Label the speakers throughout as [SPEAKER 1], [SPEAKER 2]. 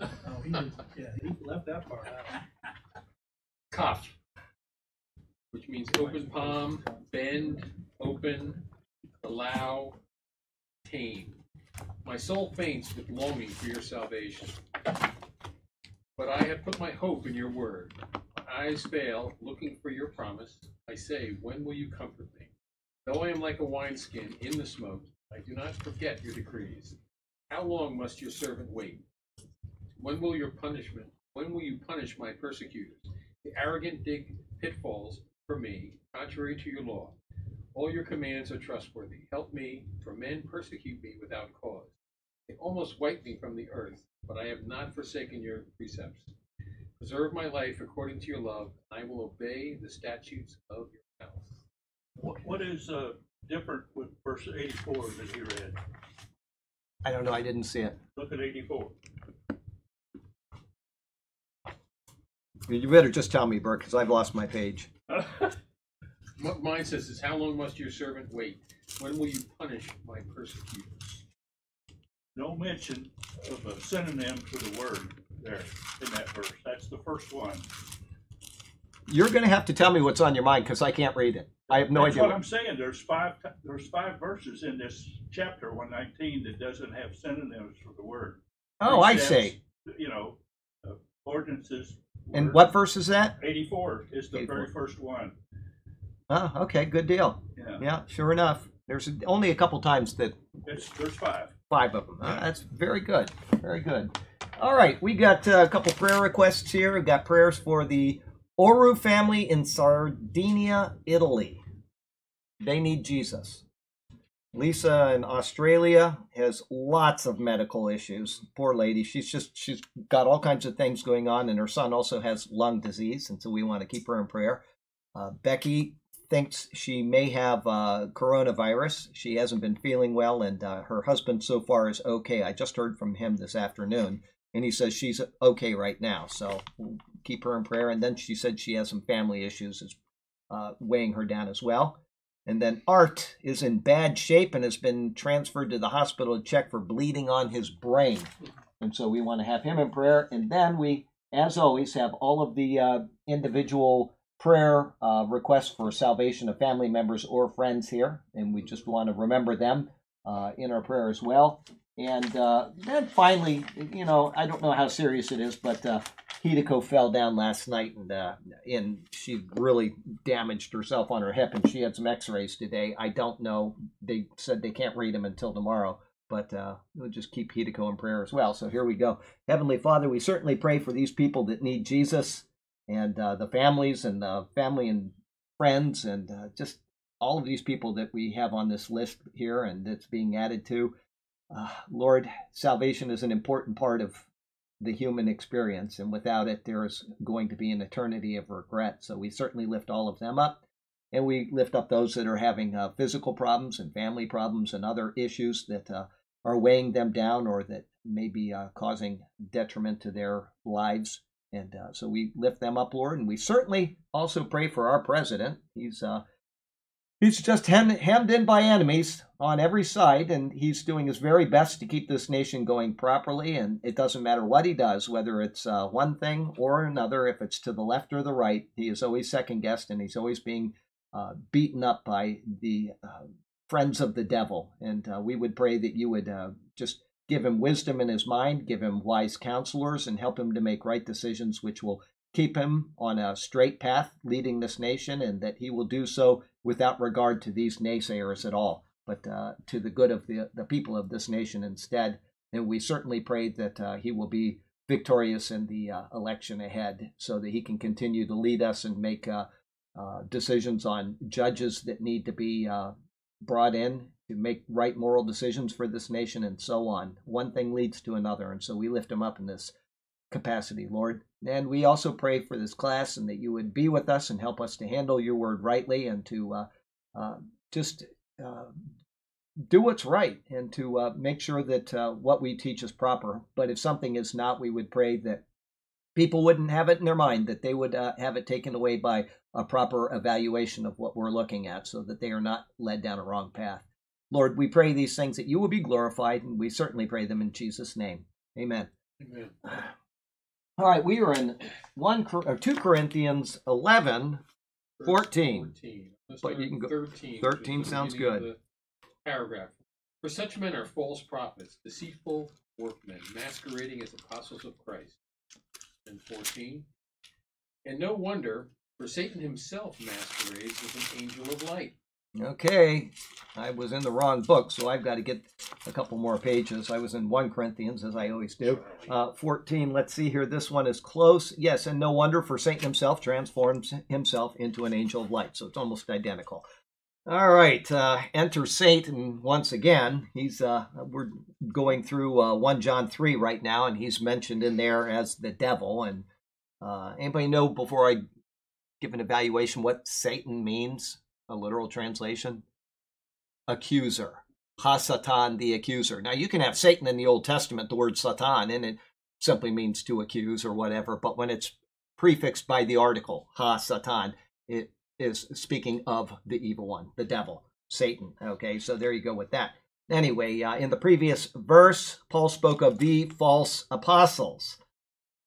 [SPEAKER 1] Oh, he yeah, he left that part out.
[SPEAKER 2] Kaph, which means open palm, bend, open, allow, tame. My soul faints with longing for your salvation. But I have put my hope in your word. My eyes fail, looking for your promise. I say, When will you comfort me? Though I am like a wineskin in the smoke, I do not forget your decrees. How long must your servant wait? When will your punishment, when will you punish my persecutors? The arrogant dig pitfalls for me, contrary to your law. All your commands are trustworthy. Help me, for men persecute me without cause. They almost wipe me from the earth, but I have not forsaken your precepts. Preserve my life according to your love, and I will obey the statutes of your mouth.
[SPEAKER 3] What, what is, uh, different with verse eighty-four that he read?
[SPEAKER 4] I don't know. I didn't see it.
[SPEAKER 3] Look at eighty-four.
[SPEAKER 4] You better just tell me, Bert, because I've lost my page.
[SPEAKER 2] What mine says is, How long must your servant wait? When will you punish my persecutors?
[SPEAKER 3] No mention of a synonym for the word there in that verse. That's the first one.
[SPEAKER 4] You're going to have to tell me what's on your mind because I can't read it. I have no
[SPEAKER 3] That's
[SPEAKER 4] idea.
[SPEAKER 3] what
[SPEAKER 4] what-
[SPEAKER 3] I'm saying. There's five, there's five verses in this chapter, one nineteen, that doesn't have synonyms for the word.
[SPEAKER 4] oh, I see.
[SPEAKER 3] You know, uh, ordinances.
[SPEAKER 4] And what verse is that?
[SPEAKER 3] Eighty-four is the
[SPEAKER 4] 84.
[SPEAKER 3] very first one.
[SPEAKER 4] Oh, okay, good deal.
[SPEAKER 3] Yeah,
[SPEAKER 4] Yeah, sure enough. There's only a couple times that
[SPEAKER 3] it's, there's five.
[SPEAKER 4] five of them. Uh, that's very good. Very good. All right, we got uh, a couple prayer requests here. We've got prayers for the Oru family in Sardinia, Italy. They need Jesus. Lisa in Australia has lots of medical issues. Poor lady. She's just she's got all kinds of things going on, and her son also has lung disease, and so we want to keep her in prayer. Uh, Becky thinks she may have uh, coronavirus. She hasn't been feeling well, and uh, her husband so far is okay. I just heard from him this afternoon, and he says she's okay right now. So keep her in prayer. And then she said she has some family issues is uh, weighing her down as well. And then Art is in bad shape and has been transferred to the hospital to check for bleeding on his brain. And so we want to have him in prayer. And then we, as always, have all of the uh, individual prayer uh, requests for salvation of family members or friends here. And we just want to remember them uh, in our prayer as well. And uh, then finally, you know, I don't know how serious it is, but uh, Hideko fell down last night and uh, and she really damaged herself on her hip, and she had some X-rays today. I don't know. They said they can't read them until tomorrow, but uh, we'll just keep Hideko in prayer as well. So here we go. Heavenly Father, we certainly pray for these people that need Jesus and uh, the families and the family and friends and uh, just all of these people that we have on this list here and that's being added to. Uh, Lord, salvation is an important part of the human experience, and without it, there is going to be an eternity of regret. So we certainly lift all of them up, and we lift up those that are having uh, physical problems and family problems and other issues that uh, are weighing them down or that may be uh, causing detriment to their lives. And uh, so we lift them up, Lord, and we certainly also pray for our president. He's uh, He's just hem- hemmed in by enemies on every side, and he's doing his very best to keep this nation going properly. And it doesn't matter what he does, whether it's uh, one thing or another, if it's to the left or the right, he is always second guessed and he's always being uh, beaten up by the uh, friends of the devil. And uh, we would pray that you would uh, just give him wisdom in his mind, give him wise counselors, and help him to make right decisions, which will keep him on a straight path leading this nation, and that he will do so without regard to these naysayers at all, but uh, to the good of the, the people of this nation instead. And we certainly pray that uh, he will be victorious in the uh, election ahead so that he can continue to lead us and make uh, uh, decisions on judges that need to be uh, brought in to make right moral decisions for this nation and so on. One thing leads to another. And so we lift him up in this capacity, Lord. And we also pray for this class and that you would be with us and help us to handle your word rightly and to uh, uh, just uh, do what's right and to uh, make sure that uh, what we teach is proper. But if something is not, we would pray that people wouldn't have it in their mind, that they would uh, have it taken away by a proper evaluation of what we're looking at so that they are not led down a wrong path. Lord, we pray these things that you will be glorified, and we certainly pray them in Jesus' name. Amen.
[SPEAKER 2] Amen.
[SPEAKER 4] All right, we are in one or two Corinthians eleven. 14.
[SPEAKER 2] 14.
[SPEAKER 4] But you can go-
[SPEAKER 2] 13.
[SPEAKER 4] 13
[SPEAKER 2] which is the
[SPEAKER 4] sounds good.
[SPEAKER 2] Paragraph. For such men are false prophets, deceitful workmen, masquerading as apostles of Christ. And 14. And no wonder, for Satan himself masquerades as an angel of light.
[SPEAKER 4] Okay, I was in the wrong book, so I've got to get a couple more pages. I was in 1 Corinthians, as I always do. Uh, 14, let's see here. This one is close. Yes, and no wonder, for Satan himself transforms himself into an angel of light. So it's almost identical. All right, uh, enter Satan once again. He's uh, we're going through uh, 1 John 3 right now, and he's mentioned in there as the devil. And uh, anybody know before I give an evaluation what Satan means? A literal translation? Accuser. Hasatan, the accuser. Now, you can have Satan in the Old Testament, the word Satan, and it simply means to accuse or whatever, but when it's prefixed by the article, Ha Satan, it is speaking of the evil one, the devil, Satan. Okay, so there you go with that. Anyway, uh, in the previous verse, Paul spoke of the false apostles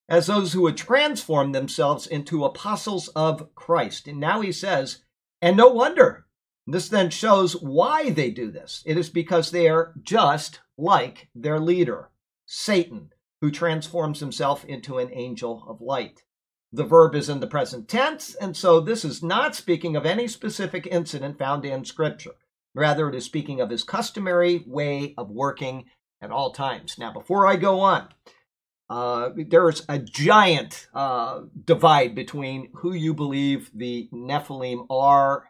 [SPEAKER 4] as those who would transform themselves into apostles of Christ. And now he says, and no wonder. This then shows why they do this. It is because they are just like their leader, Satan, who transforms himself into an angel of light. The verb is in the present tense, and so this is not speaking of any specific incident found in Scripture. Rather, it is speaking of his customary way of working at all times. Now, before I go on, uh, there's a giant uh, divide between who you believe the Nephilim are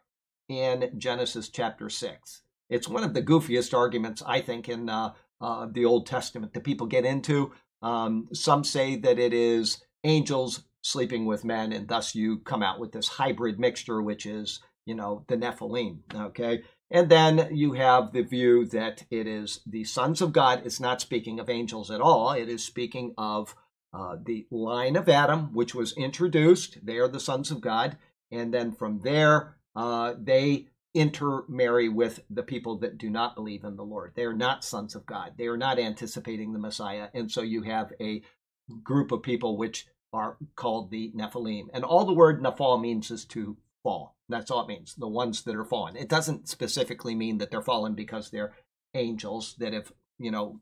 [SPEAKER 4] in Genesis chapter 6. It's one of the goofiest arguments, I think, in uh, uh, the Old Testament that people get into. Um, some say that it is angels sleeping with men, and thus you come out with this hybrid mixture, which is, you know, the Nephilim. Okay. And then you have the view that it is the sons of God. It's not speaking of angels at all. It is speaking of uh, the line of Adam, which was introduced. They are the sons of God. And then from there, uh, they intermarry with the people that do not believe in the Lord. They are not sons of God. They are not anticipating the Messiah. And so you have a group of people which are called the Nephilim. And all the word Nephal means is to fall. That's all it means, the ones that are fallen. It doesn't specifically mean that they're fallen because they're angels that have, you know,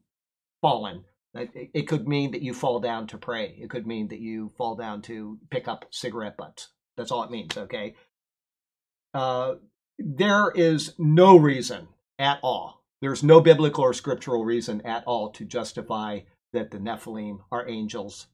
[SPEAKER 4] fallen. It, it could mean that you fall down to pray. It could mean that you fall down to pick up cigarette butts. That's all it means, okay? Uh, there is no reason at all. There's no biblical or scriptural reason at all to justify that the Nephilim are angels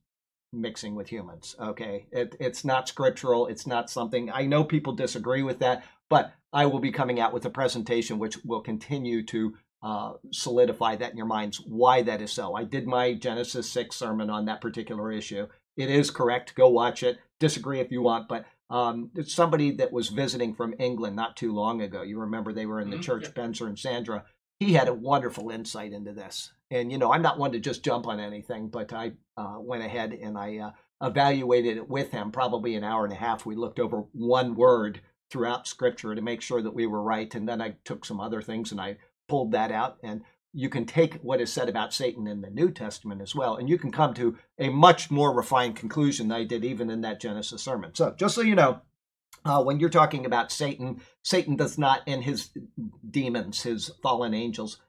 [SPEAKER 4] mixing with humans. Okay, it, it's not scriptural. It's not something. I know people disagree with that, but I will be coming out with a presentation which will continue to uh, solidify that in your minds why that is so. I did my Genesis six sermon on that particular issue. It is correct. Go watch it. Disagree if you want, but um, somebody that was visiting from England not too long ago. You remember they were in the
[SPEAKER 2] Mhm,
[SPEAKER 4] church. Benzer and Sandra. He had a wonderful insight into this. And, you know, I'm not one to just jump on anything, but I uh, went ahead and I uh, evaluated it with him, probably an hour and a half. We looked over one word throughout scripture to make sure that we were right. And then I took some other things and I pulled that out. And you can take what is said about Satan in the New Testament as well, and you can come to a much more refined conclusion than I did even in that Genesis sermon. So, just so you know, uh, when you're talking about Satan, Satan does not, and his demons, his fallen angels,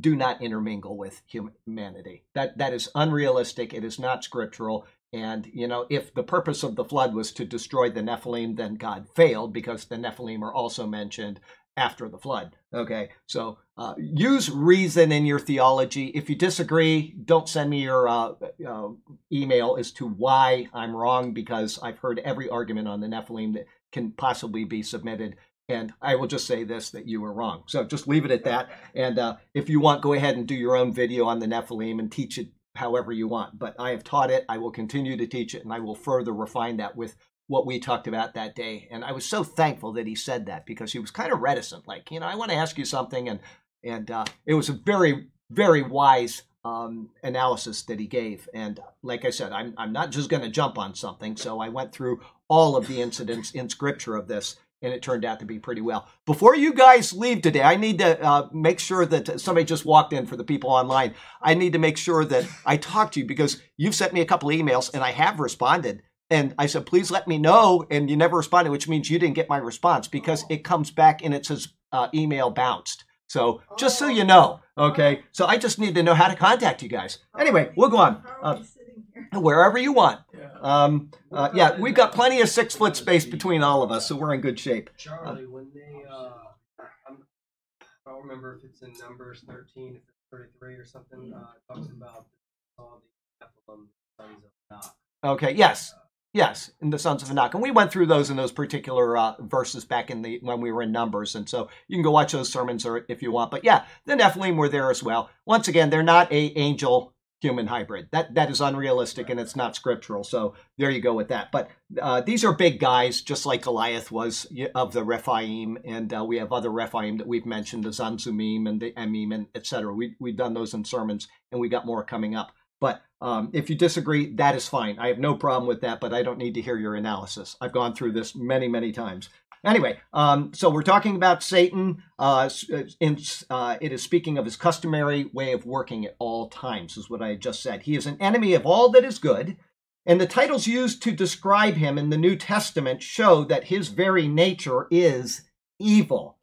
[SPEAKER 4] do not intermingle with humanity. That that is unrealistic. It is not scriptural. And you know, if the purpose of the flood was to destroy the Nephilim, then God failed because the Nephilim are also mentioned after the flood. Okay, so uh, use reason in your theology. If you disagree, don't send me your uh, uh, email as to why I'm wrong because I've heard every argument on the Nephilim that can possibly be submitted. And I will just say this that you were wrong. So just leave it at that. And uh, if you want, go ahead and do your own video on the Nephilim and teach it however you want. But I have taught it. I will continue to teach it, and I will further refine that with what we talked about that day. And I was so thankful that he said that because he was kind of reticent. Like, you know, I want to ask you something, and and uh, it was a very very wise um, analysis that he gave. And like I said, I'm I'm not just going to jump on something. So I went through all of the incidents in Scripture of this. And it turned out to be pretty well. Before you guys leave today, I need to uh, make sure that somebody just walked in for the people online. I need to make sure that I talk to you because you've sent me a couple emails and I have responded. And I said, please let me know. And you never responded, which means you didn't get my response because it comes back and it says uh, email bounced. So just so you know, okay. So I just need to know how to contact you guys. Anyway, we'll go on. Uh, wherever you want. Um, uh, yeah, we've got plenty of six foot space between all of us, so we're in good shape.
[SPEAKER 5] Charlie, when they, uh, I'm, don't remember if it's in Numbers 13, if it's 33 or something, uh, talks about all the Nephilim sons of Noah.
[SPEAKER 4] Okay, yes, yes, in the sons of Anak, and we went through those in those particular uh, verses back in the when we were in Numbers, and so you can go watch those sermons or if you want. But yeah, the Nephilim were there as well. Once again, they're not a angel human hybrid. That that is unrealistic and it's not scriptural. So there you go with that. But uh, these are big guys, just like Goliath was of the Rephaim, and uh, we have other Rephaim that we've mentioned, the Zamzummim and the Emim and etc. We we've done those in sermons, and we got more coming up. But um, if you disagree, that is fine. I have no problem with that, but I don't need to hear your analysis. I've gone through this many, many times. Anyway, um, so we're talking about Satan. Uh, in, uh, it is speaking of his customary way of working at all times, is what I just said. He is an enemy of all that is good, and the titles used to describe him in the New Testament show that his very nature is evil.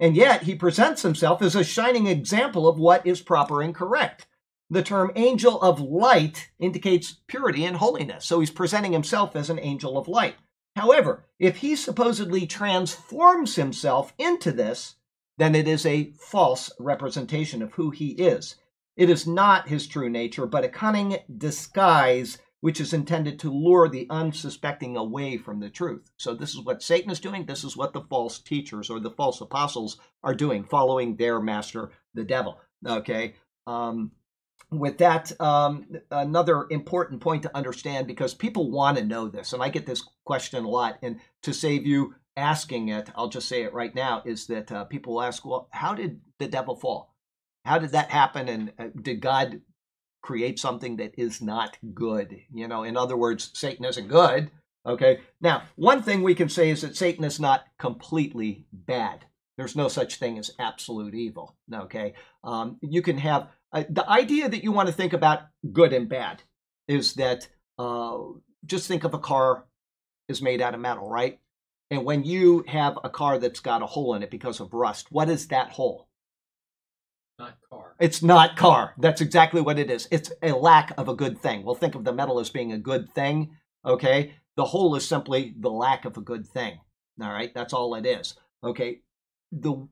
[SPEAKER 4] And yet, he presents himself as a shining example of what is proper and correct. The term angel of light indicates purity and holiness, so he's presenting himself as an angel of light. However, if he supposedly transforms himself into this, then it is a false representation of who he is. It is not his true nature, but a cunning disguise which is intended to lure the unsuspecting away from the truth. So, this is what Satan is doing. This is what the false teachers or the false apostles are doing, following their master, the devil. Okay. Um, with that, um, another important point to understand because people want to know this, and I get this question a lot. And to save you asking it, I'll just say it right now: is that uh, people ask, "Well, how did the devil fall? How did that happen? And uh, did God create something that is not good? You know, in other words, Satan isn't good." Okay. Now, one thing we can say is that Satan is not completely bad. There's no such thing as absolute evil. Okay. Um, you can have uh, the idea that you want to think about good and bad is that uh, just think of a car is made out of metal, right? And when you have a car that's got a hole in it because of rust, what is that hole?
[SPEAKER 2] Not car.
[SPEAKER 4] It's not car. That's exactly what it is. It's a lack of a good thing. We'll think of the metal as being a good thing, okay? The hole is simply the lack of a good thing. All right? That's all it is. Okay? The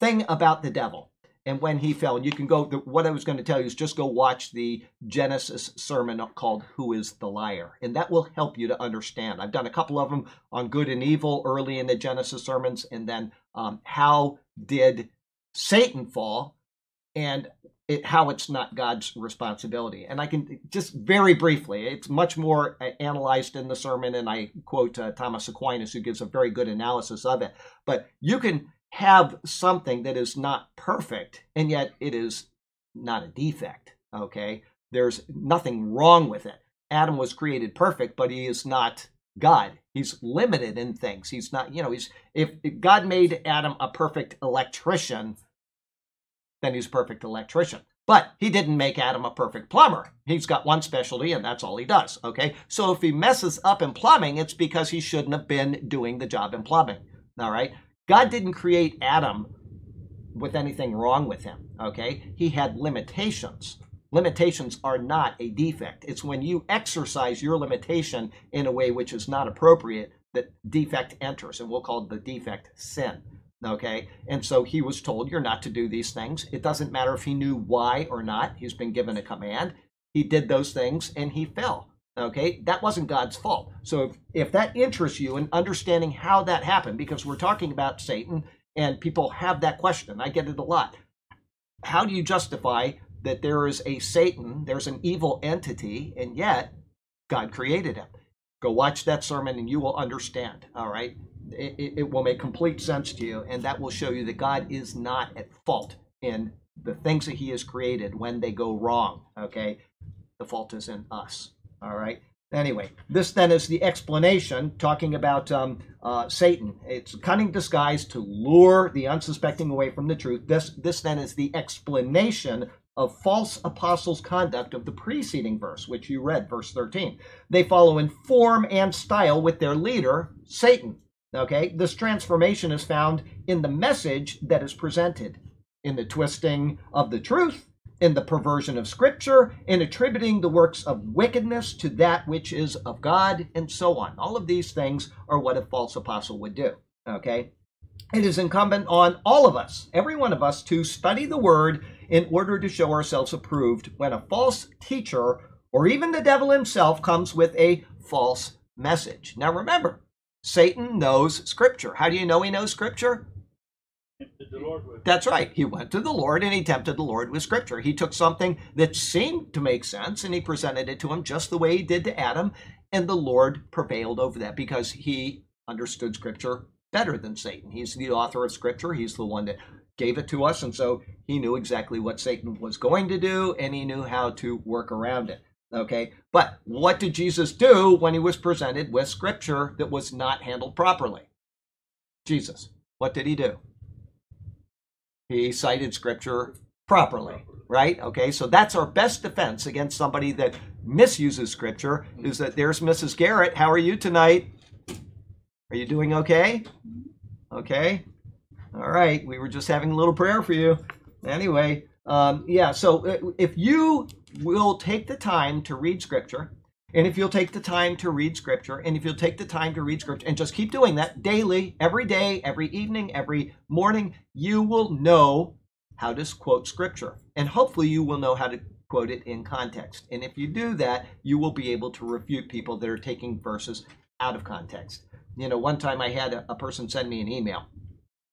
[SPEAKER 4] thing about the devil and when he fell. And you can go, what I was going to tell you is just go watch the Genesis sermon called Who is the Liar? And that will help you to understand. I've done a couple of them on good and evil early in the Genesis sermons, and then um, how did Satan fall and it, how it's not God's responsibility. And I can just very briefly, it's much more uh, analyzed in the sermon, and I quote uh, Thomas Aquinas, who gives a very good analysis of it. But you can have something that is not perfect, and yet it is not a defect. Okay? There's nothing wrong with it. Adam was created perfect, but he is not God. He's limited in things. He's not, you know, he's if, if God made Adam a perfect electrician, then he's a perfect electrician. But he didn't make Adam a perfect plumber. He's got one specialty and that's all he does. Okay. So if he messes up in plumbing, it's because he shouldn't have been doing the job in plumbing. All right. God didn't create Adam with anything wrong with him, okay? He had limitations. Limitations are not a defect. It's when you exercise your limitation in a way which is not appropriate that defect enters, and we'll call the defect sin. Okay, and so he was told, You're not to do these things. It doesn't matter if he knew why or not, he's been given a command. He did those things and he fell. Okay, that wasn't God's fault. So if, if that interests you in understanding how that happened, because we're talking about Satan and people have that question, I get it a lot. How do you justify that there is a Satan, there's an evil entity, and yet God created him? Go watch that sermon and you will understand, all right? It, it, will make complete sense to you, and that will show you that God is not at fault in the things that he has created when they go wrong, okay? The fault is in us. All right. Anyway, this then is the explanation talking about um, uh, Satan. It's a cunning disguise to lure the unsuspecting away from the truth. This, this then is the explanation of false apostles' conduct of the preceding verse, which you read, verse 13. They follow in form and style with their leader, Satan. Okay, this transformation is found in the message that is presented, in the twisting of the truth, in the perversion of Scripture, in attributing the works of wickedness to that which is of God, and so on. All of these things are what a false apostle would do. Okay, it is incumbent on all of us, every one of us, to study the Word in order to show ourselves approved when a false teacher or even the devil himself comes with a false message. Now remember, Satan knows Scripture. How do you know he knows Scripture?
[SPEAKER 3] Tempted the Lord with.
[SPEAKER 4] That's right. He went to the Lord and he tempted the Lord with Scripture. He took something that seemed to make sense and he presented it to him just the way he did to Adam, and the Lord prevailed over that because he understood Scripture better than Satan. He's the author of Scripture, he's the one that gave it to us, and so he knew exactly what Satan was going to do and he knew how to work around it. Okay, but what did Jesus do when he was presented with Scripture that was not handled properly? Jesus, what did he do? He cited Scripture properly, right? Okay, so that's our best defense against somebody that misuses Scripture mm-hmm. is that there's Mrs. Garrett. How are you tonight? Are you doing okay? Mm-hmm. Okay. All right. We were just having a little prayer for you. Anyway, um, yeah. So uh, if you will take the time to read Scripture, and if you'll take the time to read Scripture, and if you'll take the time to read Scripture, and just keep doing that daily, every day, every evening, every morning, you will know how to quote Scripture. And hopefully, you will know how to quote it in context. And if you do that, you will be able to refute people that are taking verses out of context. You know, one time I had a, a person send me an email.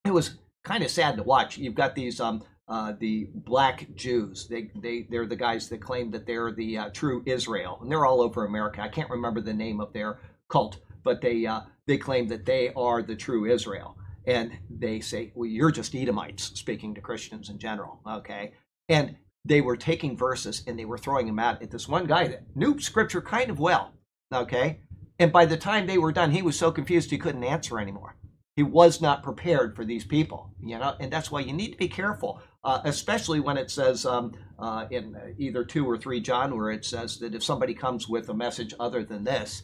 [SPEAKER 4] It was kind of sad to watch. You've got these um, uh, the black Jews. They they they're the guys that claim that they're the uh, true Israel, and they're all over America. I can't remember the name of their cult, but they uh, they claim that they are the true Israel, and they say, "Well, you're just Edomites," speaking to Christians in general. Okay, and they were taking verses and they were throwing them out at this one guy that knew Scripture kind of well. Okay, and by the time they were done, he was so confused he couldn't answer anymore. He was not prepared for these people, you know, and that's why you need to be careful, uh, especially when it says um, uh, in either two or three John, where it says that if somebody comes with a message other than this,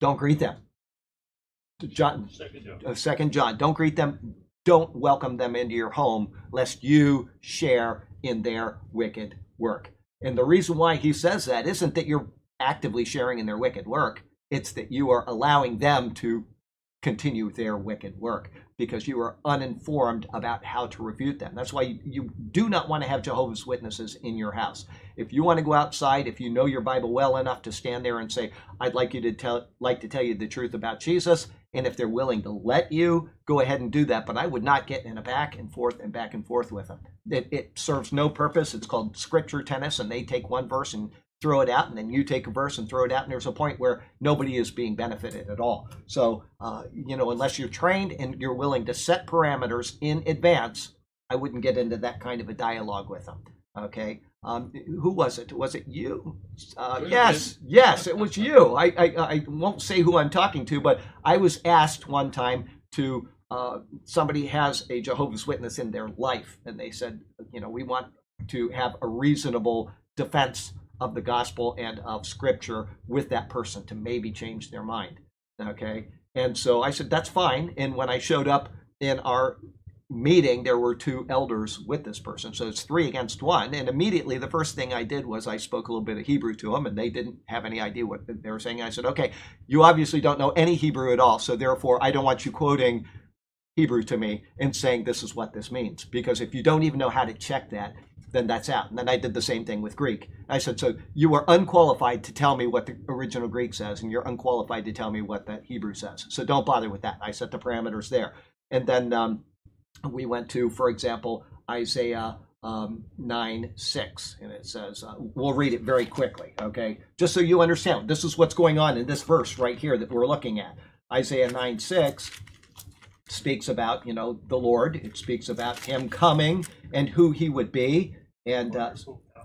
[SPEAKER 4] don't greet them. John,
[SPEAKER 3] Second John.
[SPEAKER 4] uh, Second John, don't greet them, don't welcome them into your home, lest you share in their wicked work. And the reason why he says that isn't that you're actively sharing in their wicked work; it's that you are allowing them to continue their wicked work because you are uninformed about how to refute them. That's why you, you, do not want to have Jehovah's Witnesses in your house. If you want to go outside, if you know your Bible well enough to stand there and say, "I'd like you to tell like to tell you the truth about Jesus," and if they're willing to let you, go ahead and do that. But I would not get in a back and forth and back and forth with them. It, it serves no purpose. It's called scripture tennis, and they take one verse and throw it out, and then you take a verse and throw it out, and there's a point where nobody is being benefited at all. So, uh, you know, unless you're trained and you're willing to set parameters in advance, I wouldn't get into that kind of a dialogue with them. Okay. Um, who was it? Was it you? Uh, yes, yes, it was you. I, I, I won't say who I'm talking to, but I was asked one time to, uh, somebody has a Jehovah's Witness in their life, and they said, you know, we want to have a reasonable defense of the gospel and of scripture with that person to maybe change their mind. Okay. And so I said, that's fine. And when I showed up in our meeting, there were two elders with this person. So it's three against one. And immediately the first thing I did was I spoke a little bit of Hebrew to them, and they didn't have any idea what they were saying. I said, okay, you obviously don't know any Hebrew at all. So therefore, I don't want you quoting Hebrew to me and saying this is what this means. Because if you don't even know how to check that, then that's out. And then I did the same thing with Greek. I said, so you are unqualified to tell me what the original Greek says, and you're unqualified to tell me what the Hebrew says. So don't bother with that. I set the parameters there. And then um, we went to, for example, Isaiah um, 9 6. And it says, uh, we'll read it very quickly, okay? Just so you understand, this is what's going on in this verse right here that we're looking at. Isaiah 9 6 speaks about, you know, the Lord. It speaks about him coming and who he would be. And uh,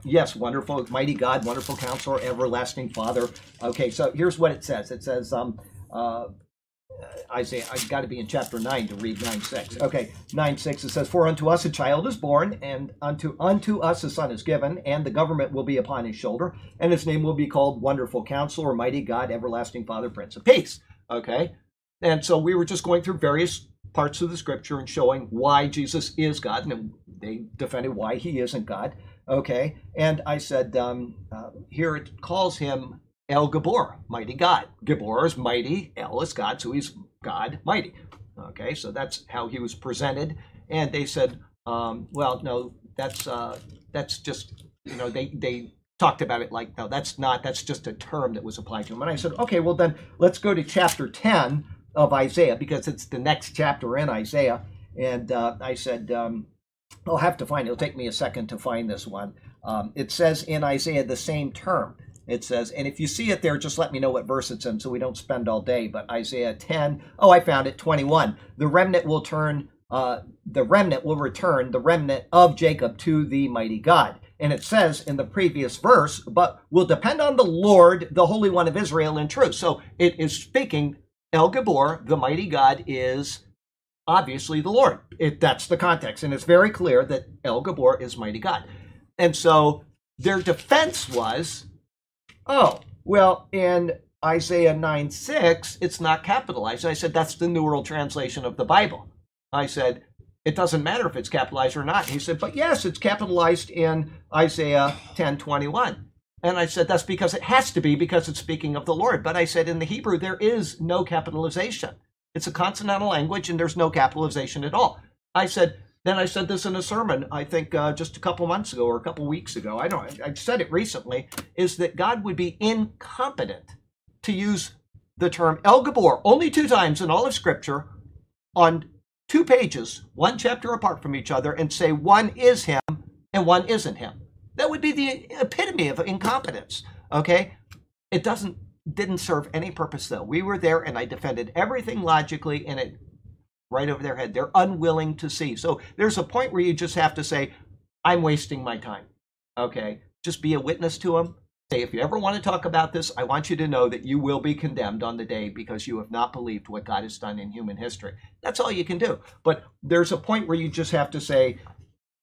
[SPEAKER 4] Yes, wonderful, mighty God, wonderful counselor, everlasting Father. Okay, so here's what it says. It says, um, uh, Isaiah, I've got to be in chapter 9 to read 9 6. Okay, 9 6, it says, For unto us a child is born, and unto, unto us a son is given, and the government will be upon his shoulder, and his name will be called Wonderful Counselor, Mighty God, Everlasting Father, Prince of Peace. Okay, and so we were just going through various parts of the scripture and showing why Jesus is God, and they defended why he isn't God. Okay, and I said, um, uh, here it calls him El Gibbor, mighty God. Gibbor is mighty, El is God, so he's God mighty. Okay, so that's how he was presented. And they said, um, well, no, that's uh, that's just you know they they talked about it like no, that's not that's just a term that was applied to him. And I said, okay, well then let's go to chapter ten of Isaiah because it's the next chapter in Isaiah. And uh, I said, um, I'll have to find. It'll take me a second to find this one. Um, it says in Isaiah the same term. It says, and if you see it there, just let me know what verse it's in so we don't spend all day. But Isaiah 10, oh, I found it, 21. The remnant will turn, uh, the remnant will return, the remnant of Jacob to the mighty God. And it says in the previous verse, but will depend on the Lord, the Holy One of Israel, in truth. So it is speaking, El Gibbor, the mighty God, is obviously the Lord. It, that's the context. And it's very clear that El Gibbor is mighty God. And so their defense was, oh, well, in Isaiah 9 6, it's not capitalized. I said, that's the New World Translation of the Bible. I said, it doesn't matter if it's capitalized or not. He said, but yes, it's capitalized in Isaiah 10 21. And I said, that's because it has to be because it's speaking of the Lord. But I said, in the Hebrew, there is no capitalization. It's a consonantal language and there's no capitalization at all. I said, then I said this in a sermon, I think uh, just a couple months ago or a couple weeks ago. I don't I said it recently, is that God would be incompetent to use the term El Gibbor only two times in all of Scripture on two pages, one chapter apart from each other, and say one is him and one isn't him. That would be the epitome of incompetence. Okay? It doesn't didn't serve any purpose though. We were there and I defended everything logically and it right over their head. They're unwilling to see. So there's a point where you just have to say, I'm wasting my time. Okay? Just be a witness to them. Say, if you ever want to talk about this, I want you to know that you will be condemned on the day because you have not believed what God has done in human history. That's all you can do. But there's a point where you just have to say,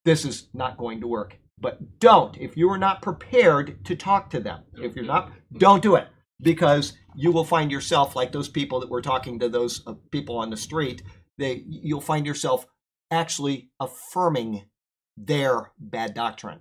[SPEAKER 4] this is not going to work. But don't. If you are not prepared to talk to them, if you're not, don't do it because you will find yourself like those people that were talking to those uh, people on the street. They, you'll find yourself actually affirming their bad doctrine.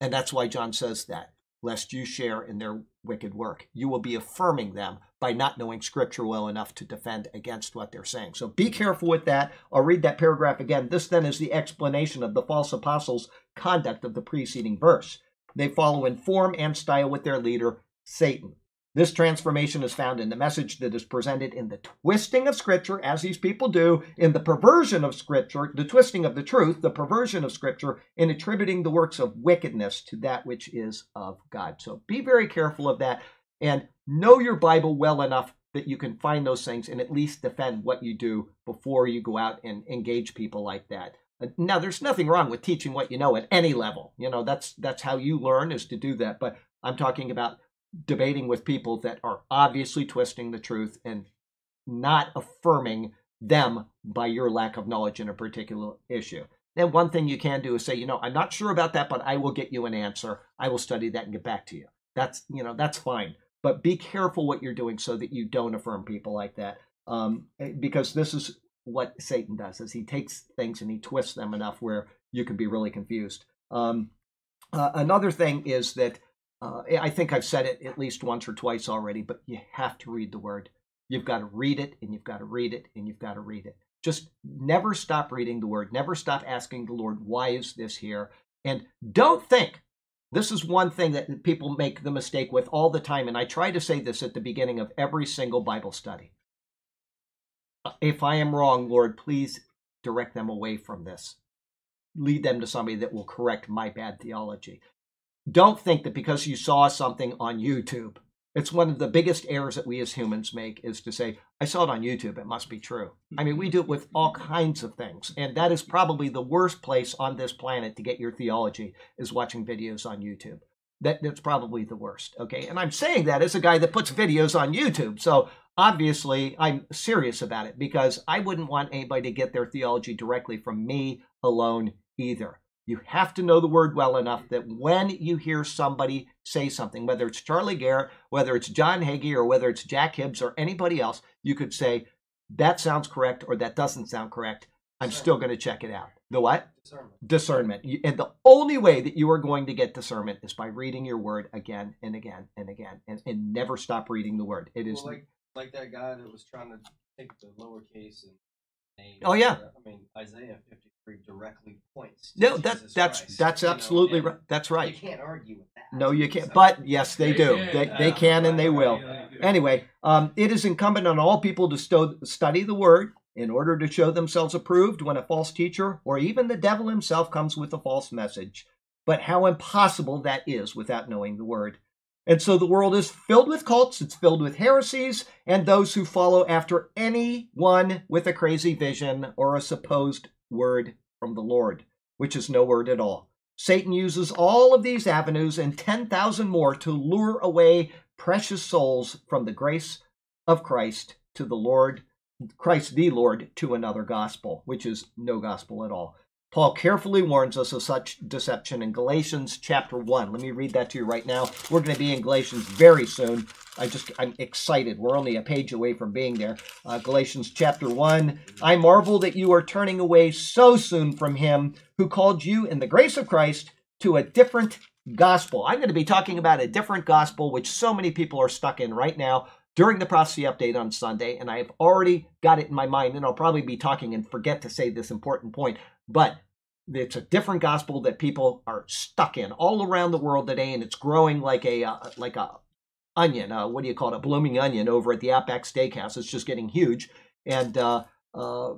[SPEAKER 4] And that's why John says that, lest you share in their wicked work. You will be affirming them by not knowing scripture well enough to defend against what they're saying. So be careful with that. I'll read that paragraph again. This then is the explanation of the false apostles' conduct of the preceding verse. They follow in form and style with their leader, Satan. This transformation is found in the message that is presented in the twisting of Scripture, as these people do, in the perversion of Scripture, the twisting of the truth, the perversion of Scripture, in attributing the works of wickedness to that which is of God. So be very careful of that and know your Bible well enough that you can find those things and at least defend what you do before you go out and engage people like that. Now, there's nothing wrong with teaching what you know at any level. You know, that's that's how you learn is to do that. But I'm talking about debating with people that are obviously twisting the truth and not affirming them by your lack of knowledge in a particular issue. Then one thing you can do is say, you know, I'm not sure about that, but I will get you an answer. I will study that and get back to you. That's, you know, that's fine. But be careful what you're doing so that you don't affirm people like that. Um, eh, because this is what Satan does is he takes things and he twists them enough where you can be really confused. Um, uh, another thing is that uh, I think I've said it at least once or twice already, but you have to read the word. You've got to read it and you've got to read it and you've got to read it. Just never stop reading the word. Never stop asking the Lord, why is this here? And don't think. This is one thing that people make the mistake with all the time. And I try to say this at the beginning of every single Bible study. If I am wrong, Lord, please direct them away from this. Lead them to somebody that will correct my bad theology don't think that because you saw something on YouTube It's one of the biggest errors that we as humans make is to say, I saw it on YouTube, it must be true. I mean, we do it with all kinds of things. And that is probably the worst place on this planet to get your theology is watching videos on YouTube. That, that's probably the worst. Okay. And I'm saying that as a guy that puts videos on YouTube. So obviously I'm serious about it because I wouldn't want anybody to get their theology directly from me alone either. You have to know the word well enough that when you hear somebody say something, whether it's Charlie Garrett, whether it's John Hagee, or whether it's Jack Hibbs or anybody else, you could say, that sounds correct or that doesn't sound correct. I'm still going to check it out. The what?
[SPEAKER 5] Discernment.
[SPEAKER 4] Discernment. And the only way that you are going to get discernment is by reading your word again and again and again and, and never stop reading the word. It is
[SPEAKER 5] Well, like like that guy that was trying to take the lowercase and name.
[SPEAKER 4] Oh, yeah.
[SPEAKER 5] I mean Isaiah 53 directly points. To
[SPEAKER 4] no, that
[SPEAKER 5] Jesus
[SPEAKER 4] that's
[SPEAKER 5] Christ,
[SPEAKER 4] that's
[SPEAKER 5] you know,
[SPEAKER 4] absolutely
[SPEAKER 5] and
[SPEAKER 4] right. That's right.
[SPEAKER 5] You can't argue with that.
[SPEAKER 4] No, you can't.
[SPEAKER 5] So-
[SPEAKER 4] But yes, they
[SPEAKER 2] They
[SPEAKER 4] do.
[SPEAKER 2] can.
[SPEAKER 4] They, they can and they will.
[SPEAKER 5] right, yeah.
[SPEAKER 4] Anyway, um, it is incumbent on all people to sto- study the word in order to show themselves approved when a false teacher or even the devil himself comes with a false message. But how impossible that is without knowing the word. And so the world is filled with cults, it's filled with heresies, and those who follow after anyone with a crazy vision or a supposed word from the Lord, which is no word at all. Satan uses all of these avenues and 10,000 more to lure away precious souls from the grace of Christ to the Lord, Christ the Lord, to another gospel, which is no gospel at all. Paul carefully warns us of such deception in Galatians chapter 1. Let me read that to you right now. We're going to be in Galatians very soon. I just I'm excited. We're only a page away from being there. Uh, Galatians chapter 1. I marvel that you are turning away so soon from him who called you in the grace of Christ to a different gospel. I'm going to be talking about a different gospel which so many people are stuck in right now during the prophecy update on Sunday, and I have already got it in my mind, and I'll probably be talking and forget to say this important point, but it's a different gospel that people are stuck in all around the world today, and it's growing like a uh, like a onion. Uh, what do you call it? A blooming onion over at the Outback Steakhouse. It's just getting huge, and uh, uh,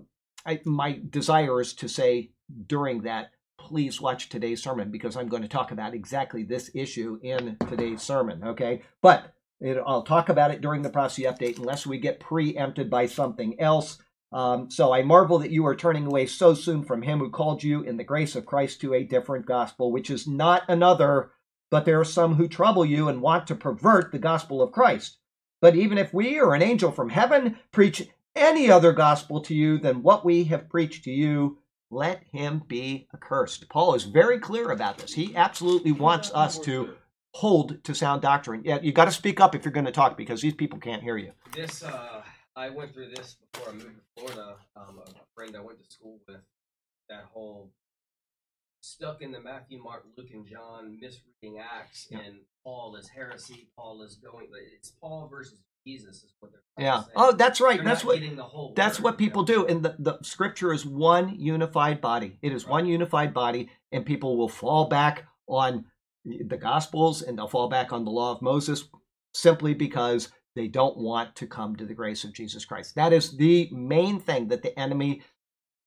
[SPEAKER 4] I, my desire is to say during that, please watch today's sermon because I'm going to talk about exactly this issue in today's sermon. Okay, but it, I'll talk about it during the prophecy update unless we get preempted by something else. Um, so I marvel that you are turning away so soon from him who called you in the grace of Christ to a different gospel, which is not another, but there are some who trouble you and want to pervert the gospel of Christ. But even if we or an angel from heaven preach any other gospel to you than what we have preached to you, let him be accursed. Paul is very clear about this. He absolutely wants us to hold to sound doctrine. Yeah, you got to speak up if you're going to talk because these people can't hear you.
[SPEAKER 5] This uh, I went through this before I moved to Florida. Um, a friend I went to school with, that whole stuck in the Matthew, Mark, Luke, and John misreading Acts,
[SPEAKER 4] Yeah.
[SPEAKER 5] and Paul is heresy. Paul is going. It's Paul versus Jesus is what they're. trying
[SPEAKER 4] Yeah. Oh, that's right.
[SPEAKER 5] They're
[SPEAKER 4] That's what
[SPEAKER 5] the whole.
[SPEAKER 4] that's
[SPEAKER 5] word,
[SPEAKER 4] what
[SPEAKER 5] you
[SPEAKER 4] people
[SPEAKER 5] know?
[SPEAKER 4] do. And the, the scripture is one unified body. It is one unified body, and people will fall back on the gospels and they'll fall back on the law of Moses simply because they don't want to come to the grace of Jesus Christ. That is the main thing that the enemy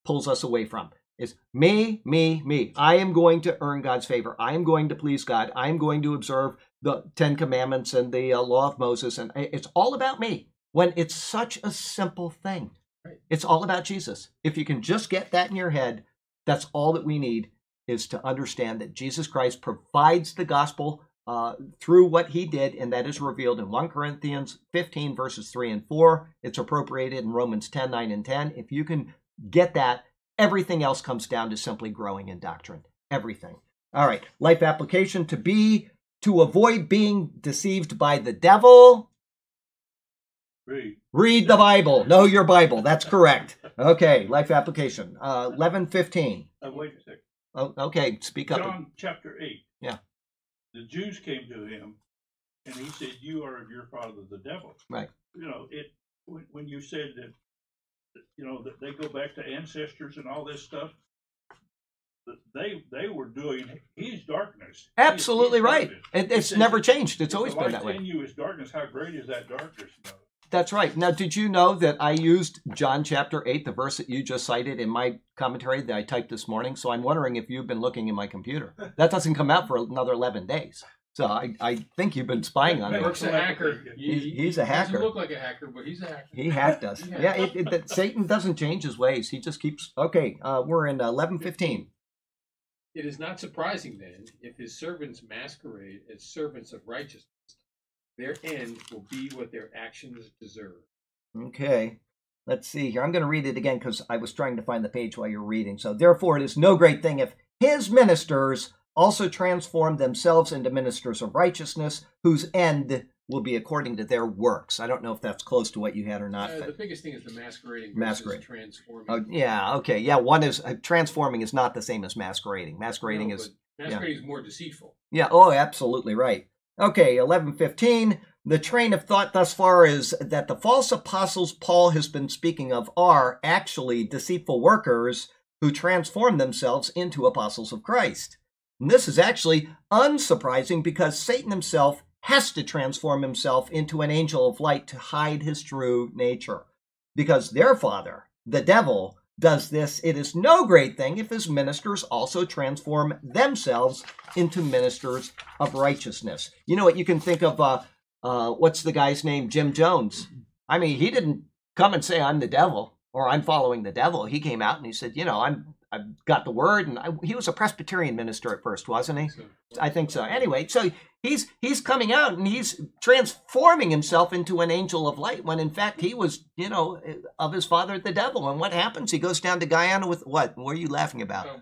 [SPEAKER 4] pulls us away from. Is me, me, me. I am going to earn God's favor. I am going to please God. I am going to observe the Ten Commandments and the uh, law of Moses. And it's all about me when it's such a simple thing.
[SPEAKER 2] Right.
[SPEAKER 4] It's all about Jesus. If you can just get that in your head, that's all that we need is to understand that Jesus Christ provides the gospel uh, through what he did, and that is revealed in 1 Corinthians 15, verses 3 and 4. It's appropriated in Romans 10, 9, and 10. If you can get that, everything else comes down to simply growing in doctrine. Everything. All right. Life application to be, to avoid being deceived by the devil.
[SPEAKER 3] Read.
[SPEAKER 4] Read the Bible. Know your Bible. That's correct. Okay. Life application. Uh, 11, 15.
[SPEAKER 3] Uh, wait a second.
[SPEAKER 4] Oh, okay. Speak up.
[SPEAKER 3] John chapter eight.
[SPEAKER 4] Yeah.
[SPEAKER 3] The Jews came to him, and he said, "You are of your father, the devil."
[SPEAKER 4] Right.
[SPEAKER 3] You know it when, when you said that. You know that they go back to ancestors and all this stuff. that They they were doing his darkness.
[SPEAKER 4] Absolutely
[SPEAKER 3] His
[SPEAKER 4] right.
[SPEAKER 3] darkness.
[SPEAKER 4] It,
[SPEAKER 3] He
[SPEAKER 4] it's never changed. It's always been that way.
[SPEAKER 3] In you is darkness. How great is that darkness?
[SPEAKER 4] That's right. Now, did you know that I used John chapter 8, the verse that you just cited, in my commentary that I typed this morning? So I'm wondering if you've been looking in my computer. That doesn't come out for another 11 days. So I, I think you've been spying on me.
[SPEAKER 2] Work's a hacker.
[SPEAKER 4] He's-
[SPEAKER 2] He-
[SPEAKER 4] he's a
[SPEAKER 2] he
[SPEAKER 4] hacker.
[SPEAKER 2] Doesn't look like a hacker, but he's a hacker.
[SPEAKER 4] He hacked us.
[SPEAKER 2] Yeah.
[SPEAKER 4] Yeah, it, it, that Satan doesn't change his ways. He just keeps. Okay, uh, we're in eleven fifteen.
[SPEAKER 2] It is not surprising then if his servants masquerade as servants of righteousness. Their end will be what their actions deserve.
[SPEAKER 4] Okay, let's see here. I'm going to read it again because I was trying to find the page while you're reading. So, therefore, it is no great thing if his ministers also transform themselves into ministers of righteousness, whose end will be according to their works. I don't know if that's close to what you had or not.
[SPEAKER 2] Uh, the biggest thing is the masquerading versus
[SPEAKER 4] Masquerade.
[SPEAKER 2] transforming.
[SPEAKER 4] Oh, yeah, okay. Yeah, one is uh, transforming is not the same as masquerading. Masquerading
[SPEAKER 2] No,
[SPEAKER 4] is
[SPEAKER 2] masquerading is more deceitful.
[SPEAKER 4] Yeah, oh, absolutely right. Okay, 1115. The train of thought thus far is that the false apostles Paul has been speaking of are actually deceitful workers who transform themselves into apostles of Christ. And this is actually unsurprising because Satan himself has to transform himself into an angel of light to hide his true nature. Because their father, the devil, does this, it is no great thing if his ministers also transform themselves into ministers of righteousness. You know what? You can think of, uh, uh, what's the guy's name? Jim Jones. I mean, he didn't come and say, I'm the devil or I'm following the devil. He came out and he said, you know, I'm, I've got the word. And I, he was a Presbyterian minister at first, wasn't he?
[SPEAKER 2] So,
[SPEAKER 4] I think so. Anyway, so he's he's coming out and he's transforming himself into an angel of light when in fact he was, you know, of his father the devil. And what happens? He goes down to Guyana with what? What are you laughing about?
[SPEAKER 2] uh.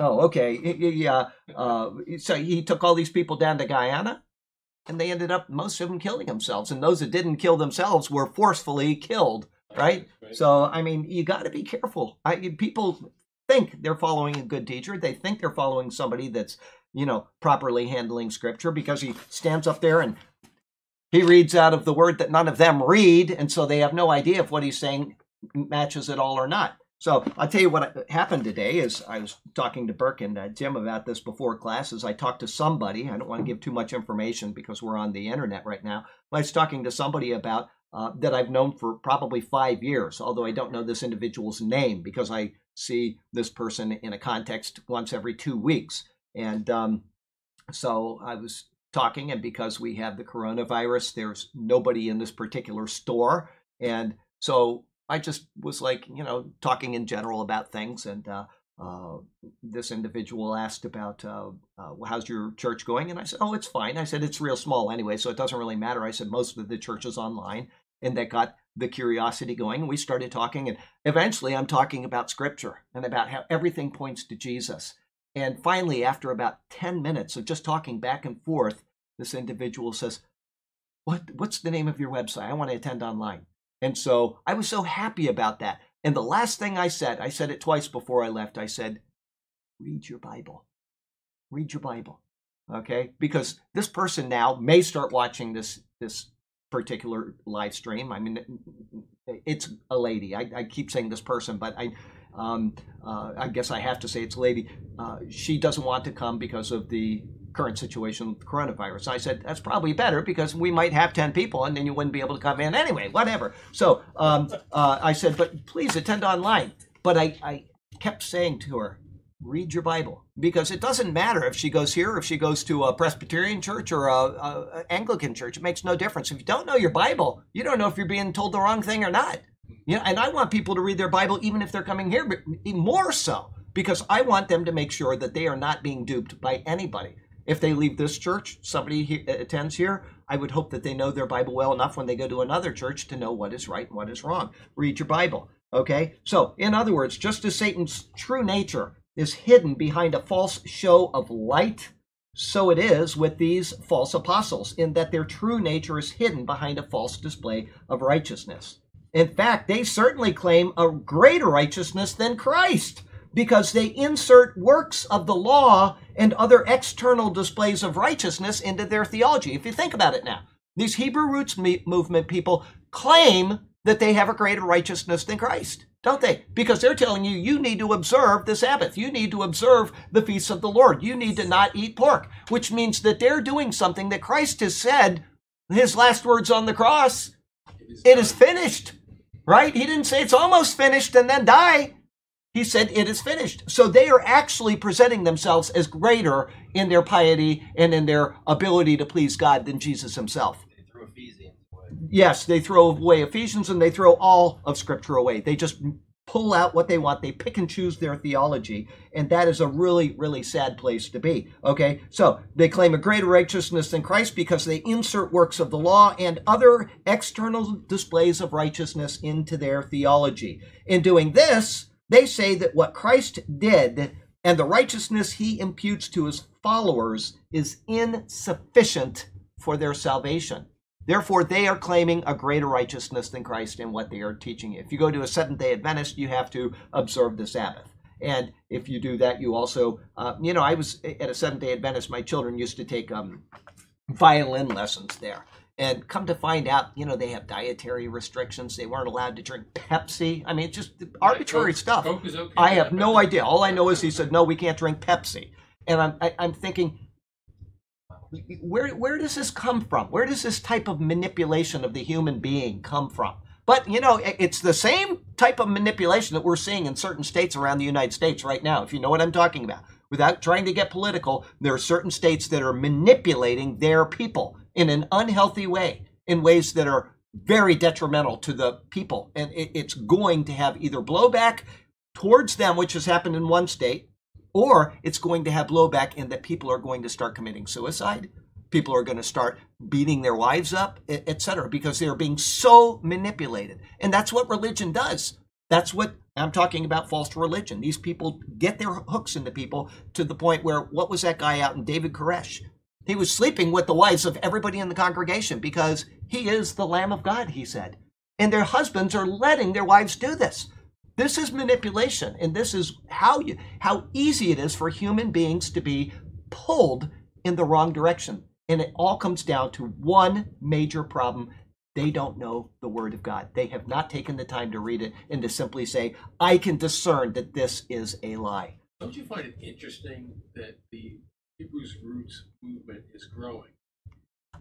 [SPEAKER 4] Oh, okay. Yeah. Uh, so he took all these people down to Guyana, and they ended up most of them killing themselves, and those that didn't kill themselves were forcefully killed. Right? So I mean, you got to be careful. I people think they're following a good teacher. They think they're following somebody that's you know properly handling scripture because he stands up there and he reads out of the word that none of them read, and so they have no idea if what he's saying matches at all or not. So I'll tell you what happened today is I was talking to Burke and uh, Jim about this before classes. I talked to somebody. I don't want to give too much information because we're on the internet right now. But I was talking to somebody about uh, that I've known for probably five years, although I don't know this individual's name because I see this person in a context once every two weeks. And um, so I was talking, and because we have the coronavirus, there's nobody in this particular store. And so I just was like, you know, talking in general about things. And uh, uh, this individual asked about, uh, uh, how's your church going? And I said, oh, it's fine. I said, it's real small anyway, so it doesn't really matter. I said, most of the church is online. And that got the curiosity going. We started talking. And eventually, I'm talking about scripture and about how everything points to Jesus. And finally, after about 10 minutes of just talking back and forth, this individual says, what, What's the name of your website? I want to attend online. And so I was so happy about that. And the last thing I said, I said it twice before I left, I said, Read your Bible. Read your Bible. Okay? Because this person now may start watching this, this particular live stream. I mean, it's a lady. I, I keep saying this person, but I, um, uh, I guess I have to say it's a lady. Uh, she doesn't want to come because of the current situation with coronavirus. I said that's probably better because we might have ten people and then you wouldn't be able to come in anyway. Whatever. So um, uh, I said, but please attend online. But I, I kept saying to her, read your Bible because it doesn't matter if she goes here if she goes to a Presbyterian church or a, a, a Anglican church. It makes no difference. If you don't know your Bible, you don't know if you're being told the wrong thing or not. You know, and I want people to read their Bible even if they're coming here, but more so because I want them to make sure that they are not being duped by anybody. If they leave this church, somebody he, uh, attends here, I would hope that they know their Bible well enough when they go to another church to know what is right and what is wrong. Read your Bible. Okay? So, in other words, just as Satan's true nature is hidden behind a false show of light, so it is with these false apostles, in that their true nature is hidden behind a false display of righteousness. In fact, they certainly claim a greater righteousness than Christ because they insert works of the law and other external displays of righteousness into their theology. If you think about it now, these Hebrew roots movement people claim that they have a greater righteousness than Christ, don't they? Because they're telling you, you need to observe the Sabbath. You need to observe the feasts of the Lord. You need to not eat pork, which means that they're doing something that Christ has said, his last words on the cross, it is finished, right? He didn't say it's almost finished and then die. He said, It is finished. So they are actually presenting themselves as greater in their piety and in their ability to please God than Jesus himself.
[SPEAKER 5] They threw Ephesians away.
[SPEAKER 4] Yes, they throw away Ephesians and they throw all of Scripture away. They just pull out what they want. They pick and choose their theology. And that is a really, really sad place to be. Okay? So they claim a greater righteousness than Christ because they insert works of the law and other external displays of righteousness into their theology. In doing this, they say that what Christ did and the righteousness he imputes to his followers is insufficient for their salvation. Therefore, they are claiming a greater righteousness than Christ in what they are teaching. If you go to a Seventh day Adventist, you have to observe the Sabbath. And if you do that, you also, uh, you know, I was at a Seventh day Adventist, my children used to take um, violin lessons there. And come to find out, you know, they have dietary restrictions. They weren't allowed to drink Pepsi. I mean, just arbitrary
[SPEAKER 2] Coke-
[SPEAKER 4] stuff.
[SPEAKER 2] Coke is okay.
[SPEAKER 4] I have no idea. All I know is he said, "No, we can't drink Pepsi," and I'm I, I'm thinking, where where does this come from? Where does this type of manipulation of the human being come from? But you know, it's the same type of manipulation that we're seeing in certain states around the United States right now. If you know what I'm talking about, without trying to get political, there are certain states that are manipulating their people in an unhealthy way, in ways that are very detrimental to the people, and it's going to have either blowback towards them, which has happened in one state, or it's going to have blowback in that people are going to start committing suicide. People are going to start beating their wives up, etc., because they are being so manipulated. And that's what religion does. That's what I'm talking about false religion. These people get their hooks into people to the point where what was that guy out in David Koresh? He was sleeping with the wives of everybody in the congregation because he is the Lamb of God, he said. And their husbands are letting their wives do this. This is manipulation, and this is how you how easy it is for human beings to be pulled in the wrong direction. And it all comes down to one major problem. They don't know the Word of God. They have not taken the time to read it and to simply say, I can discern that this is a lie.
[SPEAKER 2] Don't you find it interesting that the Hebrews Roots movement is growing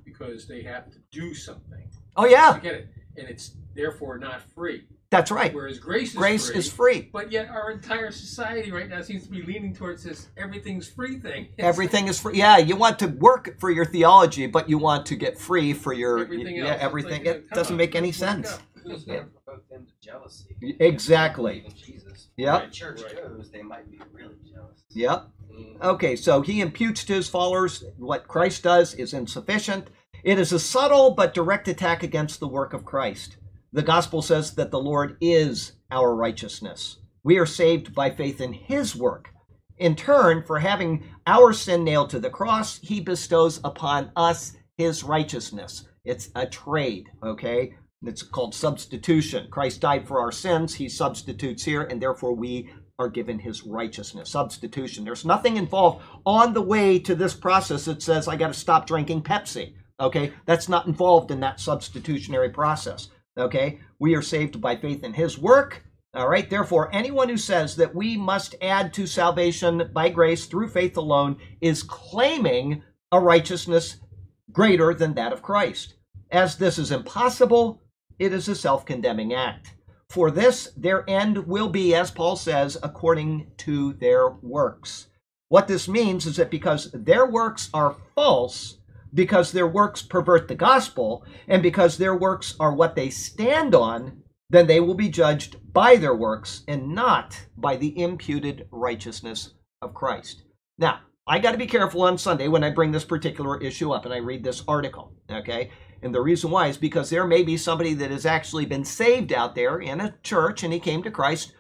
[SPEAKER 2] because they have to do something
[SPEAKER 4] Oh, yeah,
[SPEAKER 2] to get it, and it's therefore not free.
[SPEAKER 4] That's right.
[SPEAKER 2] Whereas grace is
[SPEAKER 4] Grace
[SPEAKER 2] free,
[SPEAKER 4] is free.
[SPEAKER 2] but yet our entire society right now seems to be leaning towards this everything's free thing. It's
[SPEAKER 4] Everything is free. Yeah, you want to work for your theology, but you want to get free for your
[SPEAKER 2] Everything
[SPEAKER 4] yeah
[SPEAKER 2] else.
[SPEAKER 4] Everything.
[SPEAKER 2] like,
[SPEAKER 4] it
[SPEAKER 2] come
[SPEAKER 4] doesn't
[SPEAKER 2] on,
[SPEAKER 4] make any sense.
[SPEAKER 2] out.
[SPEAKER 5] Who's going to provoke them to jealousy?
[SPEAKER 4] Exactly.
[SPEAKER 5] Even Jesus.
[SPEAKER 4] Yep.
[SPEAKER 5] Church
[SPEAKER 2] Right.
[SPEAKER 5] goes, they might be really jealous.
[SPEAKER 4] Yep.
[SPEAKER 2] Mm.
[SPEAKER 4] Okay, so he imputes to his followers what Christ does is insufficient. It is a subtle but direct attack against the work of Christ. The gospel says that the Lord is our righteousness. We are saved by faith in his work. In turn, for having our sin nailed to the cross, he bestows upon us his righteousness. It's a trade, okay? It's called substitution. Christ died for our sins, he substitutes here, and therefore we are given his righteousness. Substitution. There's nothing involved on the way to this process that says, I got to stop drinking Pepsi. Okay? That's not involved in that substitutionary process. Okay? We are saved by faith in his work. All right? Therefore, anyone who says that we must add to salvation by grace through faith alone is claiming a righteousness greater than that of Christ. As this is impossible, it is a self condemning act. For this, their end will be, as Paul says, according to their works. What this means is that because their works are false, because their works pervert the gospel, and because their works are what they stand on, then they will be judged by their works and not by the imputed righteousness of Christ. Now, I got to be careful on Sunday when I bring this particular issue up and I read this article, okay? And the reason why is because there may be somebody that has actually been saved out there in a church and he came to Christ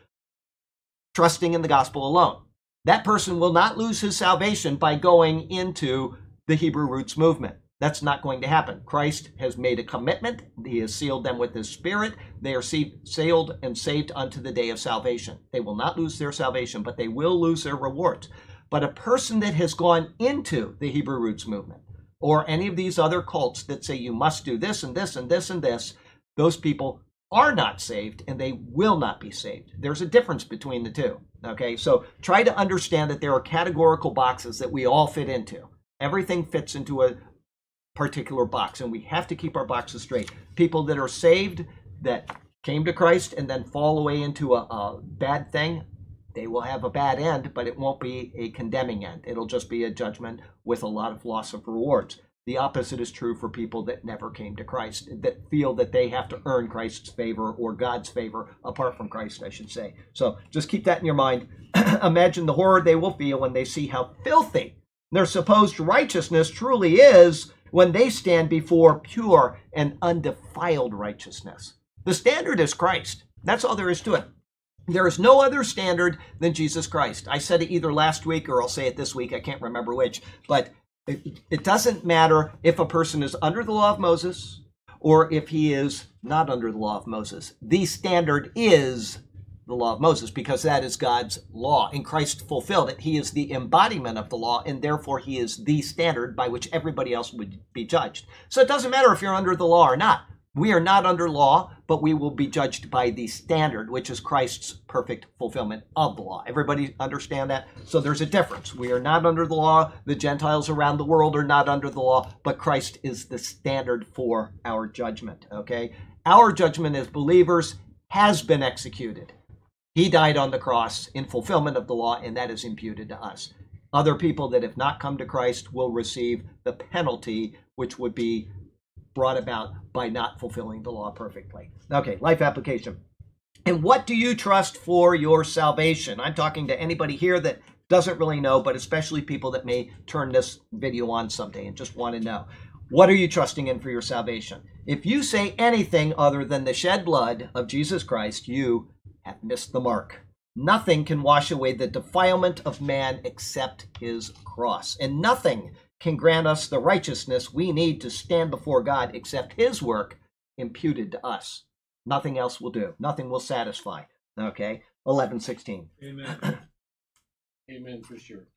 [SPEAKER 4] trusting in the gospel alone. That person will not lose his salvation by going into the Hebrew roots movement. That's not going to happen. Christ has made a commitment. He has sealed them with his spirit. They are sealed and saved unto the day of salvation. They will not lose their salvation, but they will lose their rewards. But a person that has gone into the Hebrew roots movement or any of these other cults that say you must do this and this and this and this, those people are not saved and they will not be saved. There's a difference between the two. Okay, so try to understand that there are categorical boxes that we all fit into. Everything fits into a particular box, and we have to keep our boxes straight. People that are saved, that came to Christ and then fall away into a, a bad thing, they will have a bad end, but it won't be a condemning end. It'll just be a judgment with a lot of loss of rewards. The opposite is true for people that never came to Christ, that feel that they have to earn Christ's favor or God's favor apart from Christ, I should say. So just keep that in your mind. Imagine the horror they will feel when they see how filthy their supposed righteousness truly is when they stand before pure and undefiled righteousness. The standard is Christ. That's all there is to it. There is no other standard than Jesus Christ. I said it either last week or I'll say it this week. I can't remember which. But it, it doesn't matter if a person is under the law of Moses or if he is not under the law of Moses. The standard is the law of Moses because that is God's law. And Christ fulfilled it. He is the embodiment of the law, and therefore he is the standard by which everybody else would be judged. So it doesn't matter if you're under the law or not. We are not under law, but we will be judged by the standard, which is Christ's perfect fulfillment of the law. Everybody understand that? So there's a difference. We are not under the law. The Gentiles around the world are not under the law, but Christ is the standard for our judgment. Okay? Our judgment as believers has been executed. He died on the cross in fulfillment of the law, and that is imputed to us. Other people that have not come to Christ will receive the penalty, which would be brought about by not fulfilling the law perfectly. Okay, life application. And what do you trust for your salvation? I'm talking to anybody here that doesn't really know, but especially people that may turn this video on someday and just want to know. What are you trusting in for your salvation? If you say anything other than the shed blood of Jesus Christ, you have missed the mark. Nothing can wash away the defilement of man except his cross. And nothing can grant us the righteousness we need to stand before God except His work imputed to us. Nothing else will do. Nothing will satisfy. Okay? 11, 16.
[SPEAKER 2] Amen. Amen for sure.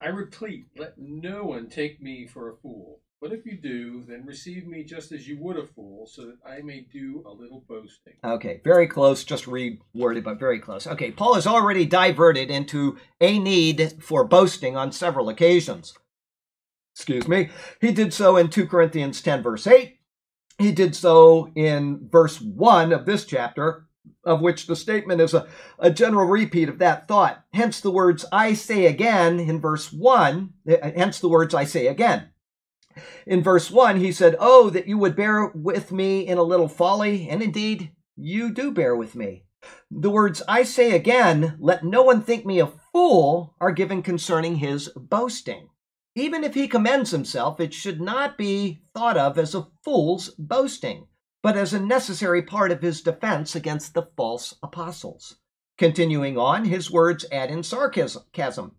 [SPEAKER 2] I repeat, let no one take me for a fool. But if you do, then receive me just as you would a fool, so that I may do a little boasting.
[SPEAKER 4] Okay, very close, just reworded, but very close. Okay, Paul has already diverted into a need for boasting on several occasions excuse me. He did so in 2 Corinthians 10, verse 8. He did so in verse 1 of this chapter, of which the statement is a, a general repeat of that thought. Hence the words I say again in verse 1, hence the words I say again. In verse 1, he said, Oh, that you would bear with me in a little folly, and indeed you do bear with me. The words I say again, let no one think me a fool, are given concerning his boasting. Even if he commends himself, it should not be thought of as a fool's boasting, but as a necessary part of his defense against the false apostles. Continuing on, his words add in sarcasm.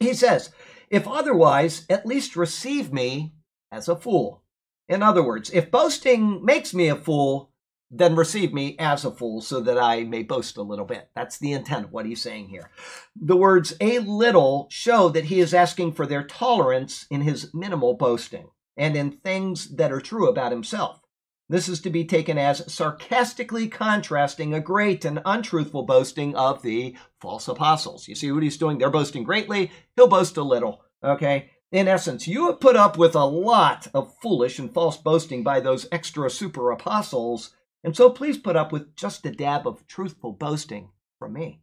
[SPEAKER 4] He says, If otherwise, at least receive me as a fool. In other words, if boasting makes me a fool, then receive me as a fool so that I may boast a little bit. That's the intent of what he's saying here. The words a little show that he is asking for their tolerance in his minimal boasting and in things that are true about himself. This is to be taken as sarcastically contrasting a great and untruthful boasting of the false apostles. You see what he's doing? They're boasting greatly, he'll boast a little. Okay? In essence, you have put up with a lot of foolish and false boasting by those extra super apostles and so please put up with just a dab of truthful boasting from me.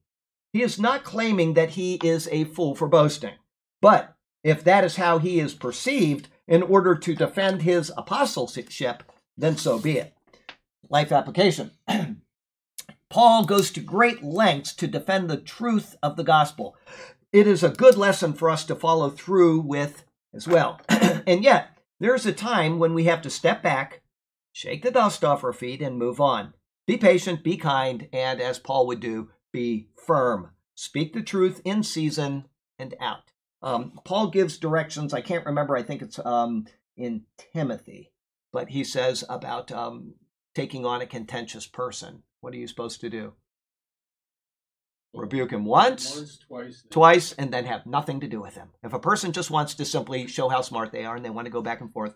[SPEAKER 4] He is not claiming that he is a fool for boasting. But if that is how he is perceived in order to defend his apostleship, then so be it. Life application. Paul goes to great lengths to defend the truth of the gospel. It is a good lesson for us to follow through with as well. and yet, there's a time when we have to step back shake the dust off our feet, and move on. Be patient, be kind, and as Paul would do, be firm. Speak the truth in season and out. Um, Paul gives directions. I can't remember. I think it's um, in Timothy, but he says about um, taking on a contentious person. What are you supposed to do? Rebuke him once,
[SPEAKER 2] Once, twice.
[SPEAKER 4] twice, and then have nothing to do with him. If a person just wants to simply show how smart they are and they want to go back and forth,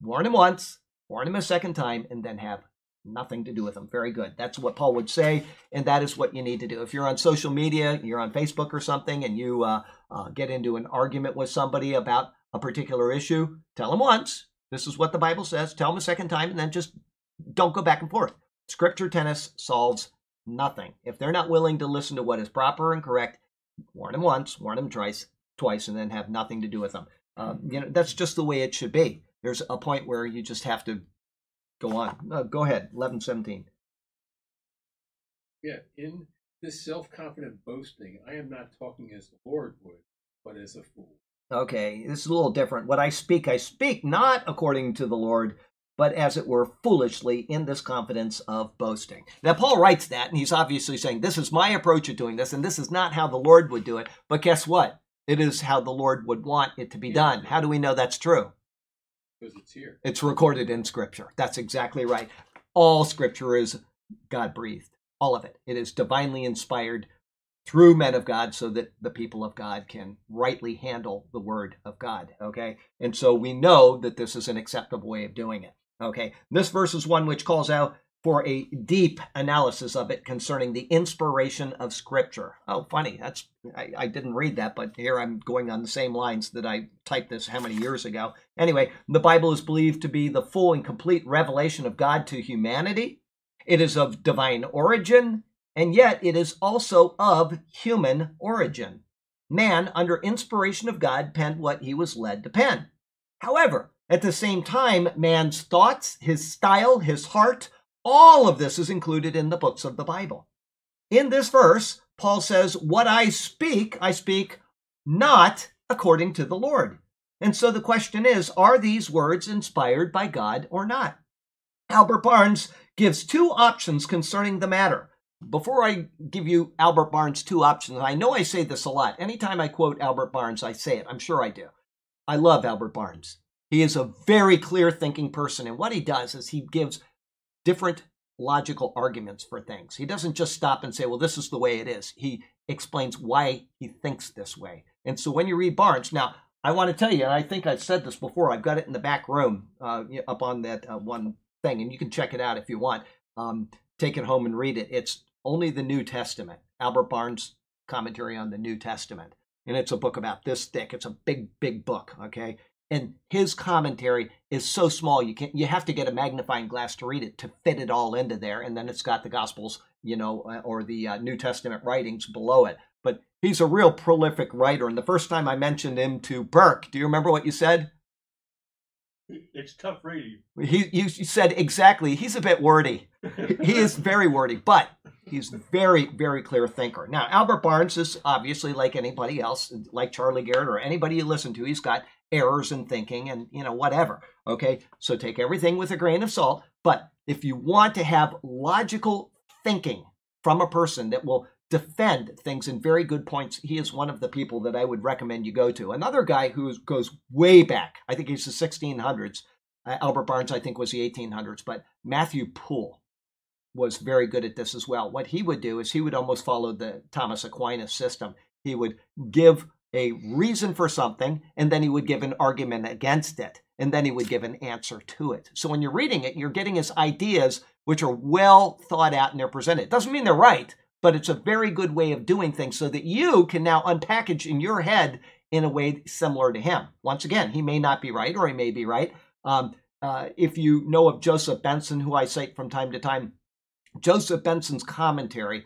[SPEAKER 4] warn him once, warn him a second time, and then have nothing to do with him. Very good. That's what Paul would say, and that is what you need to do. If you're on social media, you're on Facebook or something, and you uh, uh, get into an argument with somebody about a particular issue, tell them once. This is what the Bible says. Tell them a second time, and then just don't go back and forth. Scripture tennis solves nothing. If they're not willing to listen to what is proper and correct, warn them once, warn them twice, twice, and then have nothing to do with them. Um, you know, that's just the way it should be. There's a point where you just have to go on. Go ahead, eleven seventeen.
[SPEAKER 2] Yeah, in this self-confident boasting, I am not talking as the Lord would, but as a fool.
[SPEAKER 4] Okay, this is a little different. What I speak, I speak not according to the Lord, but as it were foolishly in this confidence of boasting. Now, Paul writes that, and he's obviously saying, This is my approach of doing this, and this is not how the Lord would do it. But guess what? It is how the Lord would want it to be done. How do we know that's true?
[SPEAKER 2] Because it's here.
[SPEAKER 4] It's recorded in Scripture. That's exactly right. All Scripture is God breathed, all of it. It is divinely inspired through men of God so that the people of God can rightly handle the Word of God. Okay? And so we know that this is an acceptable way of doing it. Okay? This verse is one which calls out for a deep analysis of it concerning the inspiration of Scripture. Oh, funny. That's I, I, didn't read that, but here I'm going on the same lines that I typed this how many years ago. Anyway, the Bible is believed to be the full and complete revelation of God to humanity. It is of divine origin, and yet it is also of human origin. Man, under inspiration of God, penned what he was led to pen. However, at the same time, man's thoughts, his style, his heart, all of this is included in the books of the Bible. In this verse, Paul says, What I speak, I speak not according to the Lord. And so the question is, are these words inspired by God or not? Albert Barnes gives two options concerning the matter. Before I give you Albert Barnes' two options, I know I say this a lot. Anytime I quote Albert Barnes, I say it. I'm sure I do. I love Albert Barnes. He is a very clear thinking person, and what he does is he gives different logical arguments for things. He doesn't just stop and say, well, this is the way it is. He explains why he thinks this way. And so when you read Barnes, now, I want to tell you, and I think I've said this before, I've got it in the back room uh, up on that uh, one thing, and you can check it out if you want. Um, take it home and read it. It's only the New Testament, Albert Barnes' commentary on the New Testament. And it's a book about this thick. It's a big, big book, okay? And his commentary is so small you can you have to get a magnifying glass to read it to fit it all into there and then it's got the gospels you know uh, or the uh, new testament writings below it. But he's a real prolific writer and the first time i mentioned him to burke do you remember what you said
[SPEAKER 3] it's tough reading.
[SPEAKER 4] He you said exactly. He's a bit wordy. He is very wordy but he's a very very clear thinker. Now albert barnes is obviously like anybody else like charlie garrett or anybody you listen to he's got errors in thinking and you know whatever okay? So take everything with a grain of salt but if you want to have logical thinking from a person that will defend things in very good points. He is one of the people that i would recommend you go to. Another guy who goes way back i think he's the 1600s uh, albert barnes i think was the 1800s but matthew poole was very good at this as well. What he would do is he would almost follow the thomas aquinas system. He would give a reason for something, and then he would give an argument against it, and then he would give an answer to it. So when you're reading it, you're getting his ideas, which are well thought out and they're presented. It Doesn't mean they're right, but it's a very good way of doing things so that you can now unpackage in your head in a way similar to him. Once again, he may not be right or he may be right. Um, uh, if you know of Joseph Benson, who I cite from time to time, Joseph Benson's commentary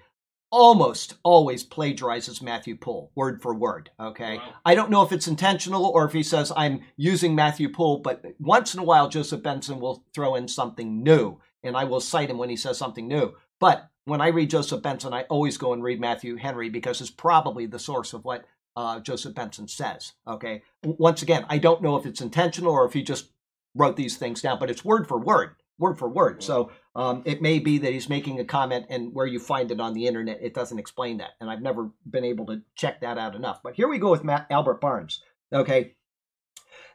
[SPEAKER 4] almost always plagiarizes Matthew Poole word for word. Okay. Wow. I don't know if it's intentional or if he says I'm using Matthew Poole, but once in a while, Joseph Benson will throw in something new and I will cite him when he says something new. But when I read Joseph Benson, I always go and read Matthew Henry because it's probably the source of what uh, Joseph Benson says. Okay. Once again, I don't know if it's intentional or if he just wrote these things down, but it's word for word word for word. So um, it may be that he's making a comment, and where you find it on the internet, it doesn't explain that. And I've never been able to check that out enough. But here we go with Matt, Albert Barnes. Okay.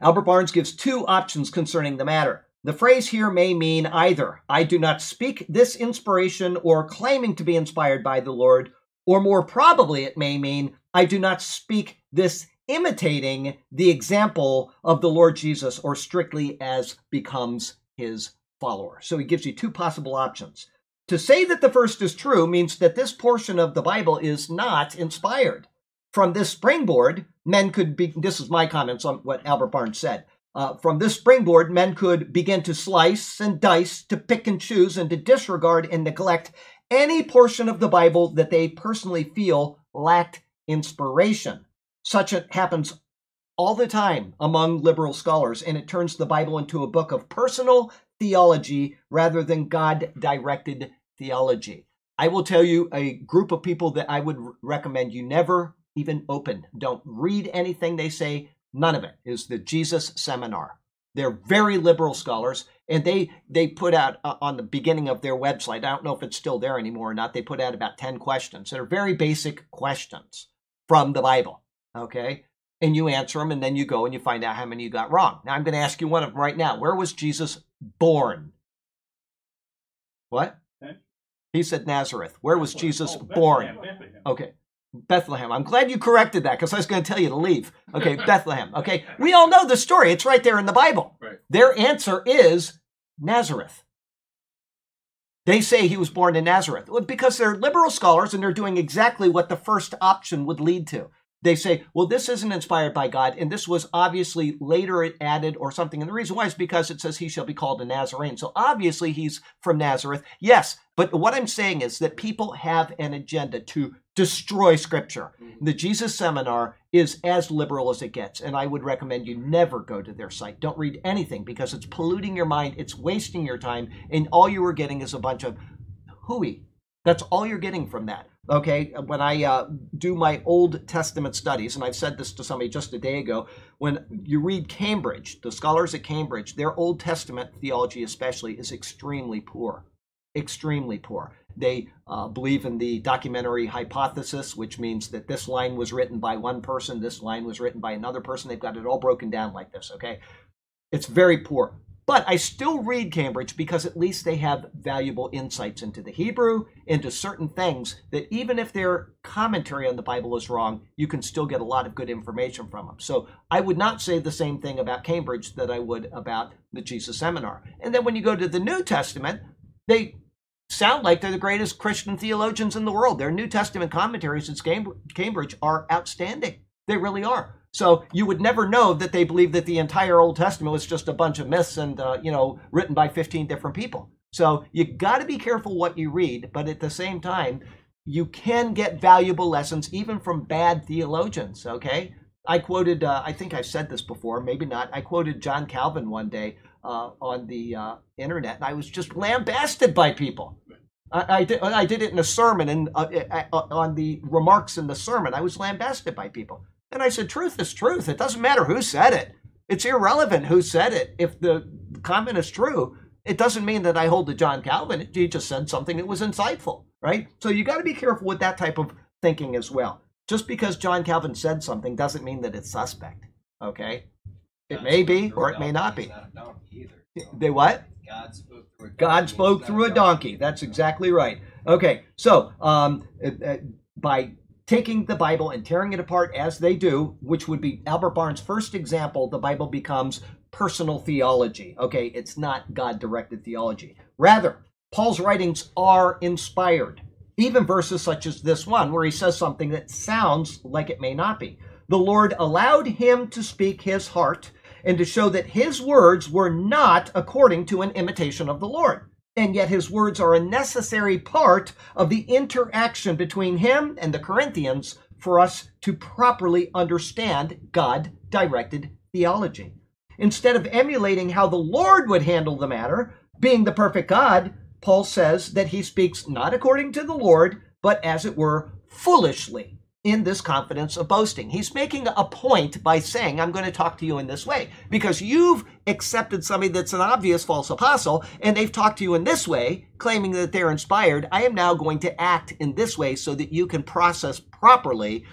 [SPEAKER 4] Albert Barnes gives two options concerning the matter. The phrase here may mean either I do not speak this inspiration or claiming to be inspired by the Lord, or more probably it may mean I do not speak this imitating the example of the Lord Jesus or strictly as becomes his follower. So he gives you two possible options. To say that the first is true means that this portion of the Bible is not inspired. From this springboard, men could be, this is my comments on what Albert Barnes said. Uh, from this springboard, men could begin to slice and dice, to pick and choose, and to disregard and neglect any portion of the Bible that they personally feel lacked inspiration. Such it happens all the time among liberal scholars, and it turns the Bible into a book of personal theology rather than God directed theology. I will tell you a group of people that I would recommend you never even open. Don't read anything they say. None of it is the Jesus Seminar. They're very liberal scholars, and they they put out uh, on the beginning of their website. I don't know if it's still there anymore or not. They put out about ten questions. They're very basic questions from the Bible. Okay, and you answer them, and then you go and you find out how many you got wrong. Now I'm going to ask you one of them right now. Where was Jesus born? What? He said Nazareth. Where was Jesus born? Okay. Bethlehem. I'm glad you corrected that because I was going to tell you to leave. Okay, Bethlehem. Okay. We all know the story. It's right there in the Bible.
[SPEAKER 2] Right.
[SPEAKER 4] Their answer is Nazareth. They say he was born in Nazareth because they're liberal scholars and they're doing exactly what the first option would lead to. They say, well, this isn't inspired by God, and this was obviously later added or something. And the reason why is because it says he shall be called a Nazarene. So obviously he's from Nazareth. Yes, but what I'm saying is that people have an agenda to destroy Scripture. The Jesus Seminar is as liberal as it gets, and I would recommend you never go to their site. Don't read anything because it's polluting your mind, it's wasting your time, and all you are getting is a bunch of hooey. That's all you're getting from that. Okay, when I uh, do my Old Testament studies, and I've said this to somebody just a day ago, when you read Cambridge, the scholars at Cambridge, their Old Testament theology, especially, is extremely poor. Extremely poor. They uh, believe in the documentary hypothesis, which means that this line was written by one person, this line was written by another person. They've got it all broken down like this, okay? It's very poor. But I still read Cambridge because at least they have valuable insights into the Hebrew, into certain things that even if their commentary on the Bible is wrong, you can still get a lot of good information from them. So I would not say the same thing about Cambridge that I would about the Jesus Seminar. And then when you go to the New Testament, they sound like they're the greatest Christian theologians in the world. Their New Testament commentaries at Cambridge are outstanding. They really are. So you would never know that they believe that the entire Old Testament was just a bunch of myths and uh, you know written by 15 different people. So you got to be careful what you read, but at the same time, you can get valuable lessons even from bad theologians. Okay, I quoted, uh, I think I've said this before, maybe not. I quoted John Calvin one day uh, on the uh, internet, and I was just lambasted by people. I, I, did, I did it in a sermon and uh, uh, on the remarks in the sermon. I was lambasted by people. And I said, truth is truth. It doesn't matter who said it. It's irrelevant who said it. If the comment is true, it doesn't mean that I hold to John Calvin. He just said something that was insightful, right? So you got to be careful with that type of thinking as well. Just because John Calvin said something doesn't mean that it's suspect, okay? It may be or it may not be. They what?
[SPEAKER 5] God spoke through a donkey.
[SPEAKER 4] God spoke through a donkey. That's exactly right. Okay, so um, uh, uh, by taking the Bible and tearing it apart as they do, which would be Albert Barnes' first example, the Bible becomes personal theology. Okay, it's not God directed theology. Rather, Paul's writings are inspired. Even verses such as this one, where he says something that sounds like it may not be. The Lord allowed him to speak his heart and to show that his words were not according to an imitation of the Lord. And yet his words are a necessary part of the interaction between him and the Corinthians for us to properly understand God directed theology. Instead of emulating how the Lord would handle the matter, being the perfect God, Paul says that he speaks not according to the Lord, but as it were, foolishly in this confidence of boasting. He's making a point by saying, I'm going to talk to you in this way because you've accepted somebody that's an obvious false apostle and they've talked to you in this way, claiming that they're inspired. I am now going to act in this way so that you can process properly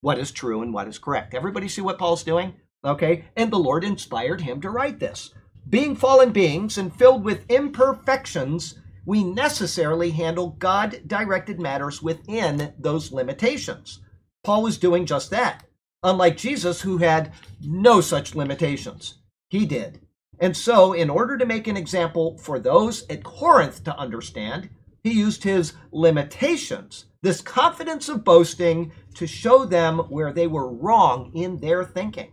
[SPEAKER 4] what is true and what is correct. Everybody see what Paul's doing? Okay. And the Lord inspired him to write this. Being fallen beings and filled with imperfections, we necessarily handle God directed matters within those limitations. Paul was doing just that, unlike Jesus, who had no such limitations. He did. And so, in order to make an example for those at Corinth to understand, he used his limitations, this confidence of boasting, to show them where they were wrong in their thinking.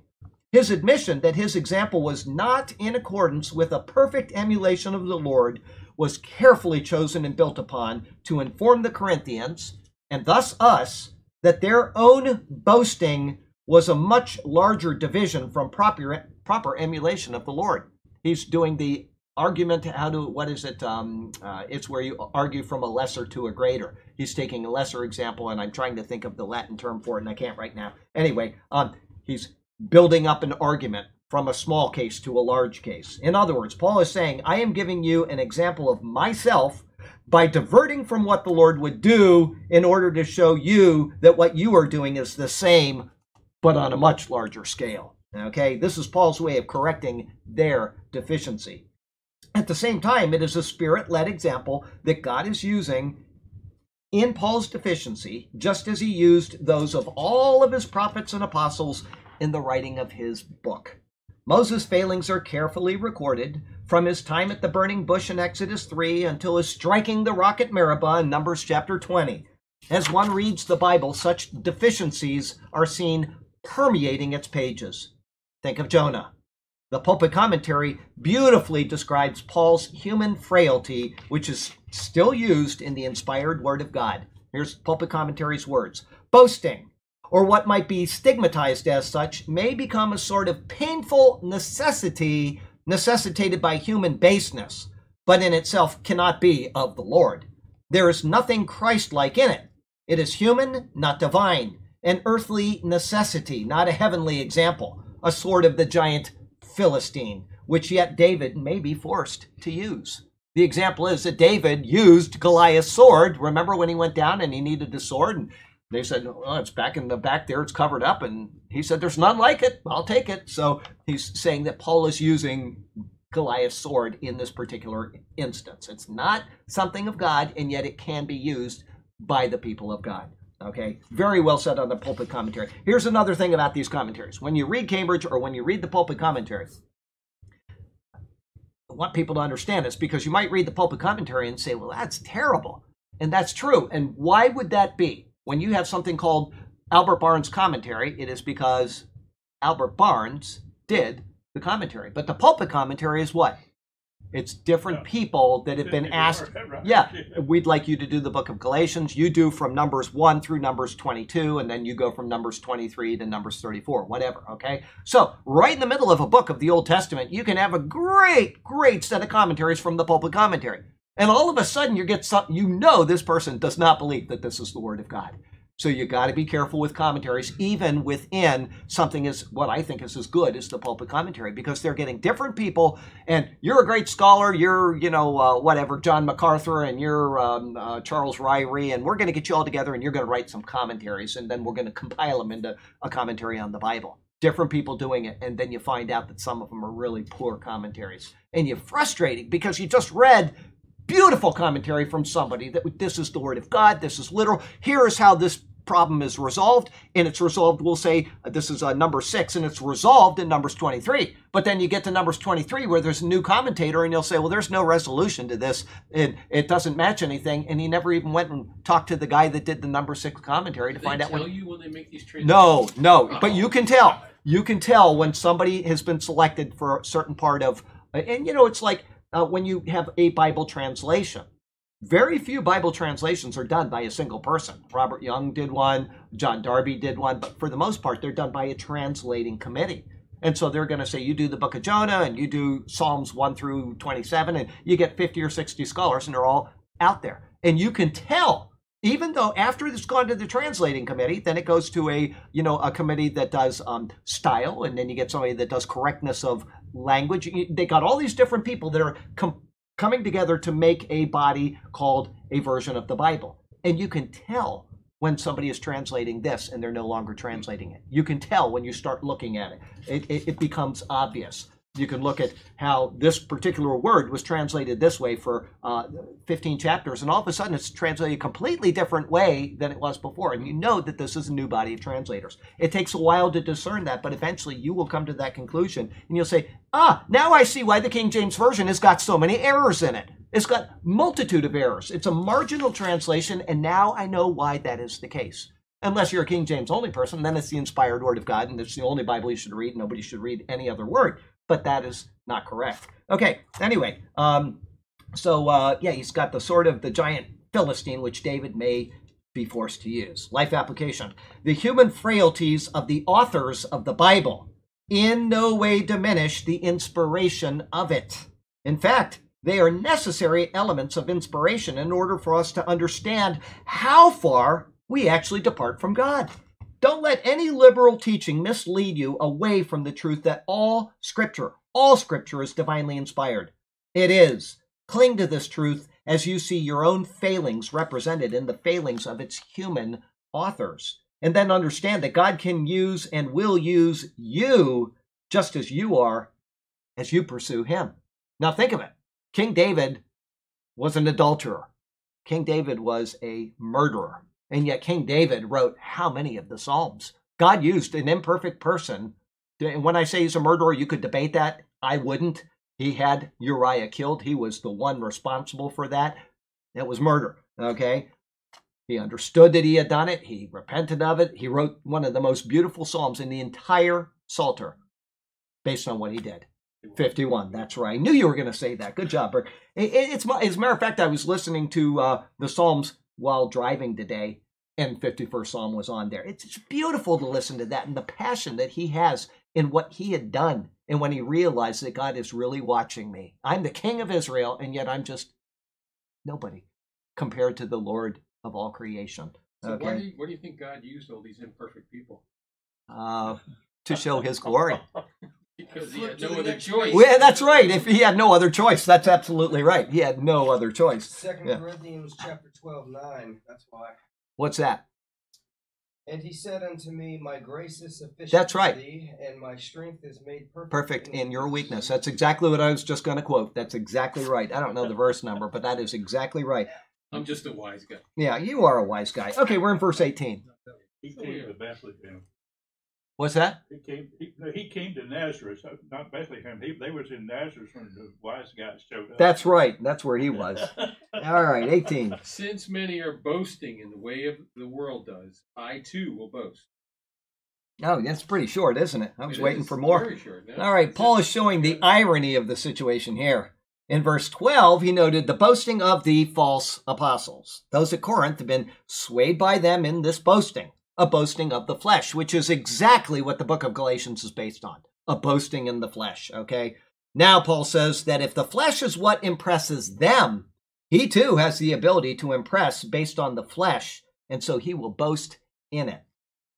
[SPEAKER 4] His admission that his example was not in accordance with a perfect emulation of the Lord was carefully chosen and built upon to inform the Corinthians, and thus us, that their own boasting was a much larger division from proper, proper emulation of the Lord. He's doing the argument how to what is it um, uh, it's where you argue from a lesser to a greater. He's taking a lesser example and i'm trying to think of the latin term for it and i can't right now. Anyway um, he's building up an argument from a small case to a large case. In other words paul is saying i am giving you an example of myself by diverting from what the lord would do in order to show you that what you are doing is the same but on a much larger scale. Okay? This is paul's way of correcting their deficiency. At the same time, it is a spirit led example that God is using in Paul's deficiency, just as he used those of all of his prophets and apostles in the writing of his book. Moses' failings are carefully recorded from his time at the burning bush in Exodus 3 until his striking the rock at Meribah in Numbers chapter 20. As one reads the Bible, such deficiencies are seen permeating its pages. Think of Jonah. The pulpit commentary beautifully describes Paul's human frailty, which is still used in the inspired Word of God. Here's pulpit commentary's words Boasting, or what might be stigmatized as such, may become a sort of painful necessity necessitated by human baseness, but in itself cannot be of the Lord. There is nothing Christ like in it. It is human, not divine, an earthly necessity, not a heavenly example, a sort of the giant Philistine, which yet David may be forced to use. The example is that David used Goliath's sword. Remember when he went down and he needed a sword? And they said, well, it's back in the back there, it's covered up. And he said, There's none like it. I'll take it. So he's saying that Paul is using Goliath's sword in this particular instance. It's not something of God, and yet it can be used by the people of God. Okay, very well said on the pulpit commentary. Here's another thing about these commentaries. When you read Cambridge or when you read the pulpit commentary, I want people to understand this because you might read the pulpit commentary and say, well, that's terrible. And that's true. And why would that be? When you have something called Albert Barnes commentary, it is because Albert Barnes did the commentary. But the pulpit commentary is what? It's different
[SPEAKER 3] Yeah.
[SPEAKER 4] people that have been asked.
[SPEAKER 3] Right.
[SPEAKER 4] Yeah, we'd like you to do the book of Galatians. You do from Numbers 1 through Numbers 22, and then you go from Numbers 23 to Numbers 34, whatever, okay? So, right in the middle of a book of the Old Testament, you can have a great, great set of commentaries from the pulpit commentary. And all of a sudden, you get something, you know this person does not believe that this is the Word of God. So you got to be careful with commentaries, even within something as what I think is as good as the pulpit commentary, because they're getting different people. And you're a great scholar, you're you know uh, whatever John MacArthur, and you're um, uh, Charles Ryrie, and we're going to get you all together, and you're going to write some commentaries, and then we're going to compile them into a commentary on the Bible. Different people doing it, and then you find out that some of them are really poor commentaries, and you're frustrating because you just read beautiful commentary from somebody that this is the word of God, this is literal. Here is how this problem is resolved, and it's resolved. We'll say uh, this is uh, number six, and it's resolved in Numbers 23. But then you get to Numbers 23 where there's a new commentator, and you'll say, well, there's no resolution to this, and it doesn't match anything. And he never even went and talked to the guy that did the number six commentary to find out
[SPEAKER 2] tell
[SPEAKER 4] what.
[SPEAKER 2] you when they make these transitions.
[SPEAKER 4] No, no, but you can tell. You can tell when somebody has been selected for a certain part of, and you know, it's like uh, when you have a Bible translation. Very few Bible translations are done by a single person. Robert Young did one, John Darby did one, but for the most part, they're done by a translating committee. And so they're going to say, you do the book of Jonah and you do Psalms 1 through 27, and you get 50 or 60 scholars, and they're all out there. And you can tell even though after it's gone to the translating committee, then it goes to a you know a committee that does um, style, and then you get somebody that does correctness of language. They got all these different people that are com- coming together to make a body called a version of the Bible, and you can tell when somebody is translating this and they're no longer translating it. You can tell when you start looking at it. It, it, it becomes obvious. You can look at how this particular word was translated this way for uh, 15 chapters, and all of a sudden it's translated a completely different way than it was before. And you know that this is a new body of translators. It takes a while to discern that, but eventually you will come to that conclusion and you'll say, ah, now I see why the King James Version has got so many errors in it. It's got multitude of errors. It's a marginal translation, and now I know why that is the case. Unless you're a King James only person, then it's the inspired word of God, and it's the only Bible you should read. Nobody should read any other word. But that is not correct. Okay. Anyway, um, so uh, yeah, he's got the sword of the giant Philistine, which David may be forced to use. Life application: the human frailties of the authors of the Bible in no way diminish the inspiration of it. In fact, they are necessary elements of inspiration in order for us to understand how far we actually depart from God. Don't let any liberal teaching mislead you away from the truth that all scripture, all scripture is divinely inspired. It is. Cling to this truth as you see your own failings represented in the failings of its human authors. And then understand that God can use and will use you just as you are as you pursue Him. Now think of it King David was an adulterer, King David was a murderer. And yet, King David wrote how many of the Psalms? God used an imperfect person. And when I say he's a murderer, you could debate that. I wouldn't. He had Uriah killed. He was the one responsible for that. That was murder. Okay. He understood that he had done it. He repented of it. He wrote one of the most beautiful Psalms in the entire Psalter based on what he did. 51. That's right. I knew you were going to say that. Good job, Bert. It's, as a matter of fact, I was listening to uh, the Psalms while driving today, and 51st Psalm was on there. It's beautiful to listen to that and the passion that he has in what he had done and when he realized that God is really watching me. I'm the king of Israel, and yet I'm just nobody compared to the Lord of all creation.
[SPEAKER 2] So okay? why do you, what do you think God used all these imperfect people?
[SPEAKER 4] Uh, to show his glory.
[SPEAKER 2] because he had no other choice.
[SPEAKER 4] Well, that's right. If he had no other choice, that's absolutely right. He had no other choice.
[SPEAKER 5] Second yeah. Corinthians chapter 12, 9. That's why.
[SPEAKER 4] What's that?
[SPEAKER 5] And he said unto me, My grace is sufficient
[SPEAKER 4] That's right.
[SPEAKER 5] Thee, and my strength is made perfect.
[SPEAKER 4] Perfect in, in your weakness. That's exactly what I was just going to quote. That's exactly right. I don't know the verse number, but that is exactly right.
[SPEAKER 2] I'm just a wise guy.
[SPEAKER 4] Yeah, you are a wise guy. Okay, we're in verse 18.
[SPEAKER 3] He came to Bethlehem.
[SPEAKER 4] What's that?
[SPEAKER 3] He came. He, he came to Nazareth, not Bethlehem. He, they was in Nazareth when the wise guys showed up.
[SPEAKER 4] That's right. That's where he was. All right, eighteen.
[SPEAKER 2] Since many are boasting in the way of the world does, I too will boast.
[SPEAKER 4] Oh, that's pretty short, isn't it? I was
[SPEAKER 2] it
[SPEAKER 4] waiting for more.
[SPEAKER 2] Very short. No,
[SPEAKER 4] All right, Paul is showing the irony of the situation here. In verse 12, he noted the boasting of the false apostles. Those at Corinth have been swayed by them in this boasting a boasting of the flesh, which is exactly what the book of Galatians is based on a boasting in the flesh. Okay. Now, Paul says that if the flesh is what impresses them, he too has the ability to impress based on the flesh, and so he will boast in it.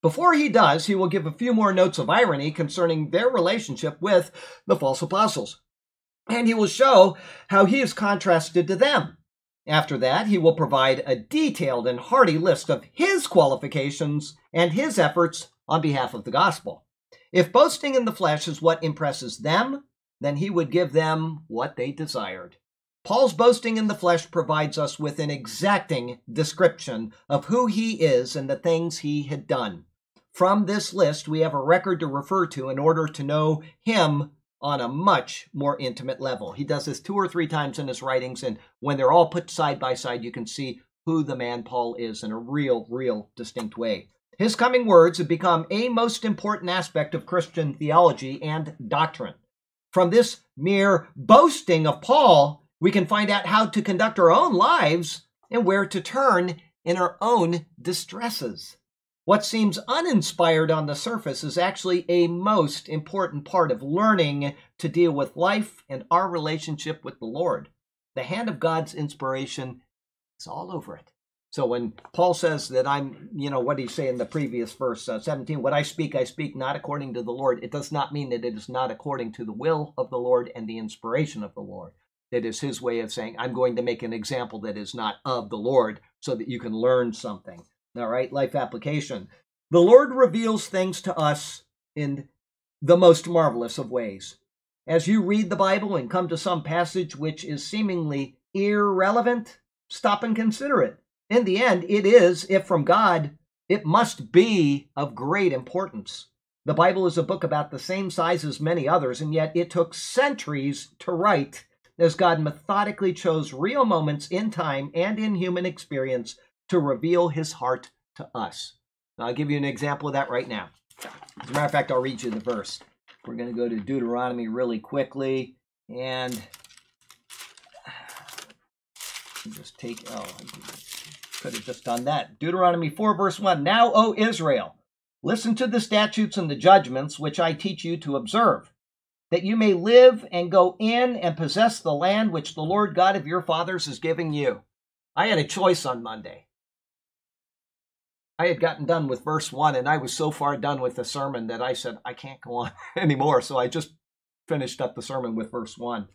[SPEAKER 4] Before he does, he will give a few more notes of irony concerning their relationship with the false apostles. And he will show how he is contrasted to them. After that, he will provide a detailed and hearty list of his qualifications and his efforts on behalf of the gospel. If boasting in the flesh is what impresses them, then he would give them what they desired. Paul's boasting in the flesh provides us with an exacting description of who he is and the things he had done. From this list, we have a record to refer to in order to know him on a much more intimate level. He does this two or three times in his writings, and when they're all put side by side, you can see who the man Paul is in a real, real distinct way. His coming words have become a most important aspect of Christian theology and doctrine. From this mere boasting of Paul, we can find out how to conduct our own lives and where to turn in our own distresses. What seems uninspired on the surface is actually a most important part of learning to deal with life and our relationship with the Lord. The hand of God's inspiration is all over it. So when Paul says that I'm, you know, what did he say in the previous verse uh, 17? What I speak, I speak not according to the Lord. It does not mean that it is not according to the will of the Lord and the inspiration of the Lord. That is his way of saying, I'm going to make an example that is not of the Lord so that you can learn something. All right, life application. The Lord reveals things to us in the most marvelous of ways. As you read the Bible and come to some passage which is seemingly irrelevant, stop and consider it. In the end, it is, if from God, it must be of great importance. The Bible is a book about the same size as many others, and yet it took centuries to write as God methodically chose real moments in time and in human experience to reveal his heart to us. I'll give you an example of that right now. As a matter of fact, I'll read you the verse. We're going to go to Deuteronomy really quickly and just take, oh, could have just done that. Deuteronomy 4, verse 1. Now, O Israel, listen to the statutes and the judgments which I teach you to observe, that you may live and go in and possess the land which the Lord God of your fathers is giving you. I had a choice on Monday. I had gotten done with verse 1, and I was so far done with the sermon that I said, I can't go on anymore. So I just finished up the sermon with verse 1.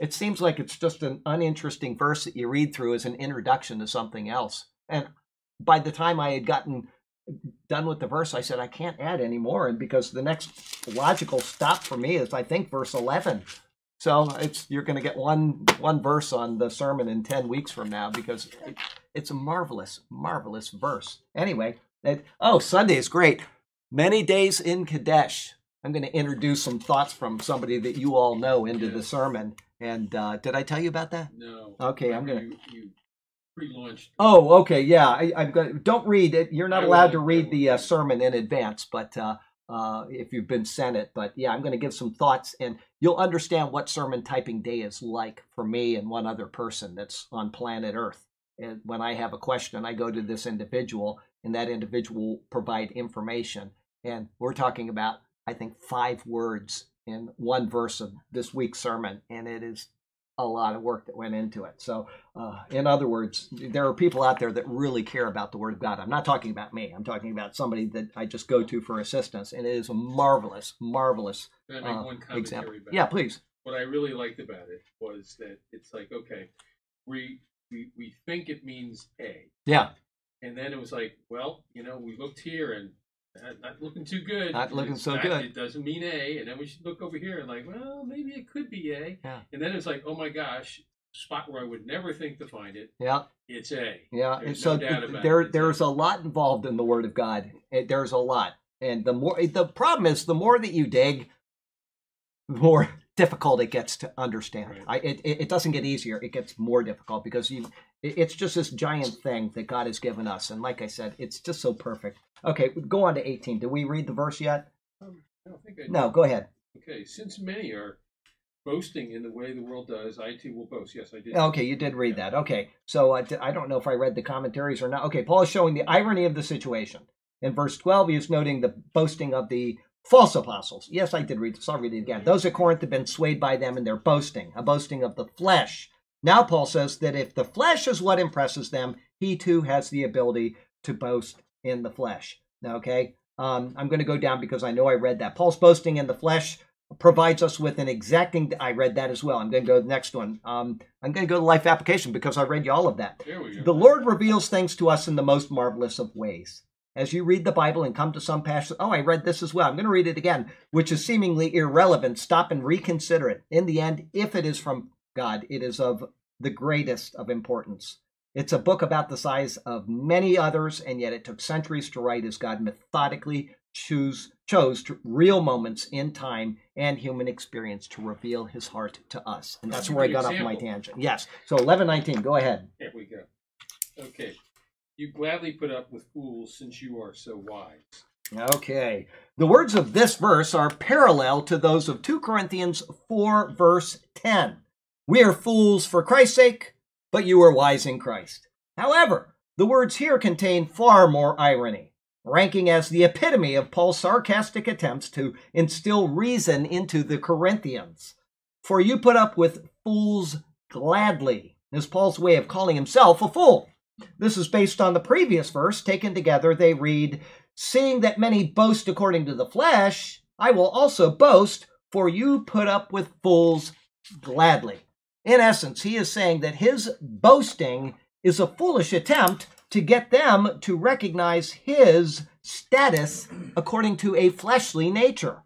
[SPEAKER 4] It seems like it's just an uninteresting verse that you read through as an introduction to something else. And by the time I had gotten done with the verse, I said, I can't add any more. And because the next logical stop for me is, I think, verse 11. So it's you're going to get one one verse on the sermon in 10 weeks from now because it's a marvelous, marvelous verse. Anyway, it, oh, Sunday is great. Many days in Kadesh. I'm going to introduce some thoughts from somebody that you all know into the sermon. And uh, did I tell you about that?
[SPEAKER 2] No.
[SPEAKER 4] Okay, I'm gonna-
[SPEAKER 2] You, you pre-launched.
[SPEAKER 4] Oh, okay, yeah. I, I'm going. Don't read it. You're not
[SPEAKER 2] I
[SPEAKER 4] allowed to read the uh, sermon in advance, but uh, uh, if you've been sent it. But yeah, I'm going to give some thoughts, and you'll understand what sermon typing day is like for me and one other person that's on planet Earth. And when I have a question, I go to this individual, and that individual will provide information. And we're talking about, I think, five words in one verse of this week's sermon, and it is a lot of work that went into it. So, uh, in other words, there are people out there that really care about the Word of God. I'm not talking about me. I'm talking about somebody that I just go to for assistance, and it is a marvelous, marvelous
[SPEAKER 2] Can I make
[SPEAKER 4] uh,
[SPEAKER 2] one
[SPEAKER 4] example. Yeah, please.
[SPEAKER 2] What I really liked about it was that it's like, okay, we we we think it means A,
[SPEAKER 4] Yeah,
[SPEAKER 2] and then it was like, well, you know, we looked here and not looking too good.
[SPEAKER 4] Not looking so
[SPEAKER 2] not-
[SPEAKER 4] good.
[SPEAKER 2] It doesn't mean A, and then we should look over here and like, well, maybe it could be A.
[SPEAKER 4] Yeah.
[SPEAKER 2] And then it's like, oh my gosh, spot where I would never think to find it,
[SPEAKER 4] yeah,
[SPEAKER 2] it's A.
[SPEAKER 4] yeah.
[SPEAKER 2] There's
[SPEAKER 4] And so
[SPEAKER 2] no
[SPEAKER 4] there,
[SPEAKER 2] it.
[SPEAKER 4] there's a lot involved in the Word of God. It, there's a lot, and the more the problem is, the more that you dig, the more difficult it gets to understand.
[SPEAKER 2] Right.
[SPEAKER 4] I, it, it doesn't get easier; it gets more difficult because you. It's just this giant thing that God has given us, and like I said, it's just so perfect. Okay, go on to 18. Did we read the verse yet?
[SPEAKER 2] Um, I don't think I
[SPEAKER 4] No, go ahead.
[SPEAKER 2] Okay, since many are boasting in the way the world does, I too will boast. Yes, I did.
[SPEAKER 4] Okay, you did read that. Okay, so uh, I don't know if I read the commentaries or not. Okay, Paul is showing the irony of the situation. In verse 12, he is noting the boasting of the false apostles. Yes, I did read this. I'll read it again. Those at Corinth have been swayed by them in their boasting, a boasting of the flesh. Now, Paul says that if the flesh is what impresses them, he too has the ability to boast in the flesh. Okay, um, I'm going to go down because I know I read that. Paul's boasting in the flesh provides us with an exacting. I read that as well. I'm going to go to the next one. Um, I'm going to go to life application because I read you all of that.
[SPEAKER 2] There we go.
[SPEAKER 4] The Lord reveals things to us in the most marvelous of ways. As you read the Bible and come to some passage, oh, I read this as well. I'm going to read it again, which is seemingly irrelevant. Stop and reconsider it. In the end, if it is from God, it is of the greatest of importance. It's a book about the size of many others, and yet it took centuries to write as God methodically choose, chose to, real moments in time and human experience to reveal his heart to us. And that's
[SPEAKER 2] That's
[SPEAKER 4] where I got off my tangent. Yes. So 1119, go ahead.
[SPEAKER 2] There we go. Okay. You gladly put up with fools since you are so wise.
[SPEAKER 4] Okay. The words of this verse are parallel to those of 2 Corinthians 4, verse 10. We are fools for Christ's sake, but you are wise in Christ. However, the words here contain far more irony, ranking as the epitome of Paul's sarcastic attempts to instill reason into the Corinthians. For you put up with fools gladly, is Paul's way of calling himself a fool. This is based on the previous verse. Taken together, they read, Seeing that many boast according to the flesh, I will also boast, for you put up with fools gladly. In essence, he is saying that his boasting is a foolish attempt to get them to recognize his status according to a fleshly nature.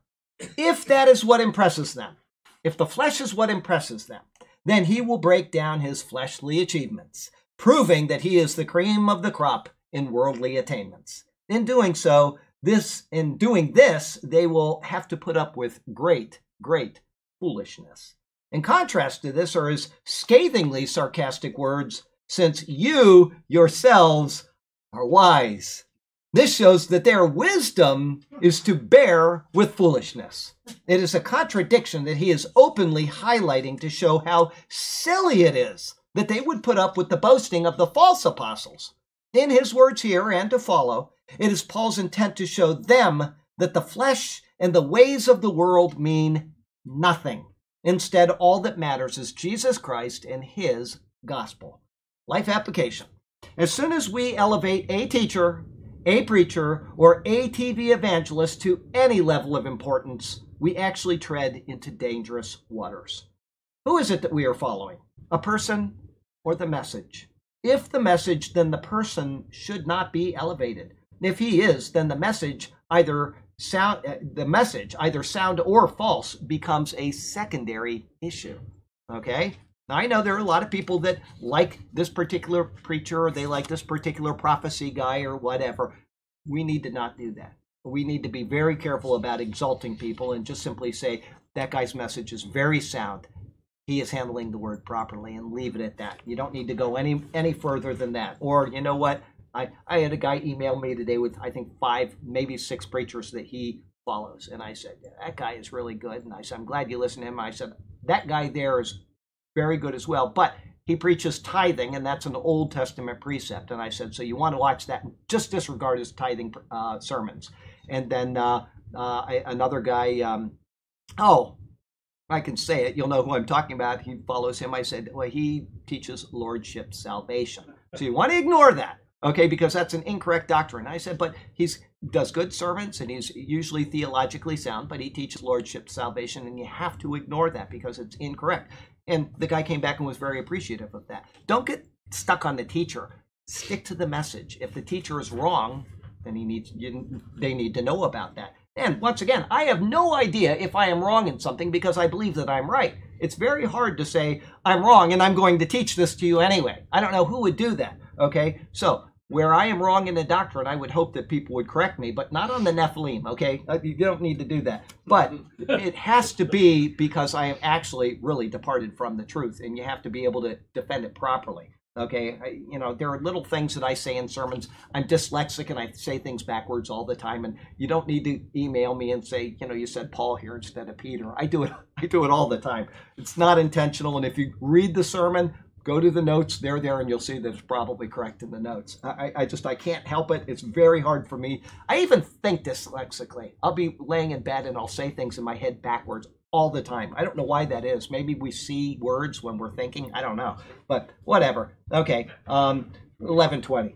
[SPEAKER 4] If that is what impresses them, if the flesh is what impresses them, then he will break down his fleshly achievements, proving that he is the cream of the crop in worldly attainments. In doing so, this in doing this, they will have to put up with great, great foolishness. In contrast to this are his scathingly sarcastic words, since you yourselves are wise. This shows that their wisdom is to bear with foolishness. It is a contradiction that he is openly highlighting to show how silly it is that they would put up with the boasting of the false apostles. In his words here and to follow, it is Paul's intent to show them that the flesh and the ways of the world mean nothing. Instead, all that matters is Jesus Christ and his gospel. Life application. As soon as we elevate a teacher, a preacher, or a TV evangelist to any level of importance, we actually tread into dangerous waters. Who is it that we are following? A person or the message? If the message, then the person should not be elevated. If he is, then the message either sound uh, the message either sound or false becomes a secondary issue. Okay? Now, I know there are a lot of people that like this particular preacher or they like this particular prophecy guy or whatever. We need to not do that. We need to be very careful about exalting people and just simply say that guy's message is very sound. He is handling the word properly and leave it at that. You don't need to go any any further than that. Or you know what? I, I had a guy email me today with I think five, maybe six preachers that he follows. And I said, That guy is really good. And I said, I'm glad you listen to him. I said, That guy there is very good as well. But he preaches tithing, and that's an Old Testament precept. And I said, so you want to watch that? Just disregard his tithing uh, sermons. And then uh, uh, I, another guy, um, oh, I can say it. You'll know who I'm talking about. He follows him. I said, well, he teaches lordship salvation. So you want to ignore that, okay? Because that's an incorrect doctrine. I said, but he's does good servants and he's usually theologically sound, but he teaches lordship salvation, and you have to ignore that because it's incorrect. And the guy came back and was very appreciative of that. Don't get stuck on the teacher. Stick to the message. If the teacher is wrong, then he needs you, they need to know about that. And once again, I have no idea if I am wrong in something because I believe that I'm right. It's very hard to say I'm wrong and I'm going to teach this to you anyway. I don't know who would do that. Okay, so where I am wrong in the doctrine, I would hope that people would correct me, but not on the Nephilim, okay? Uh, You don't need to do that. But it has to be because I am actually really departed from the truth, and you have to be able to defend it properly. Okay, I, you know, there are little things that I say in sermons. I'm dyslexic and I say things backwards all the time, and you don't need to email me and say, you know, you said Paul here instead of Peter. I do it. I do it all the time. It's not intentional, and if you read the sermon, go to the notes they're there and you'll see that it's probably correct in the notes I, I just i can't help it it's very hard for me i even think dyslexically i'll be laying in bed and i'll say things in my head backwards all the time. I don't know why that is. Maybe we see words when we're thinking. I don't know. But whatever. Okay um 1120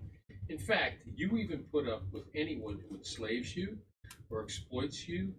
[SPEAKER 2] In fact, you even put up with anyone who enslaves you, or exploits you,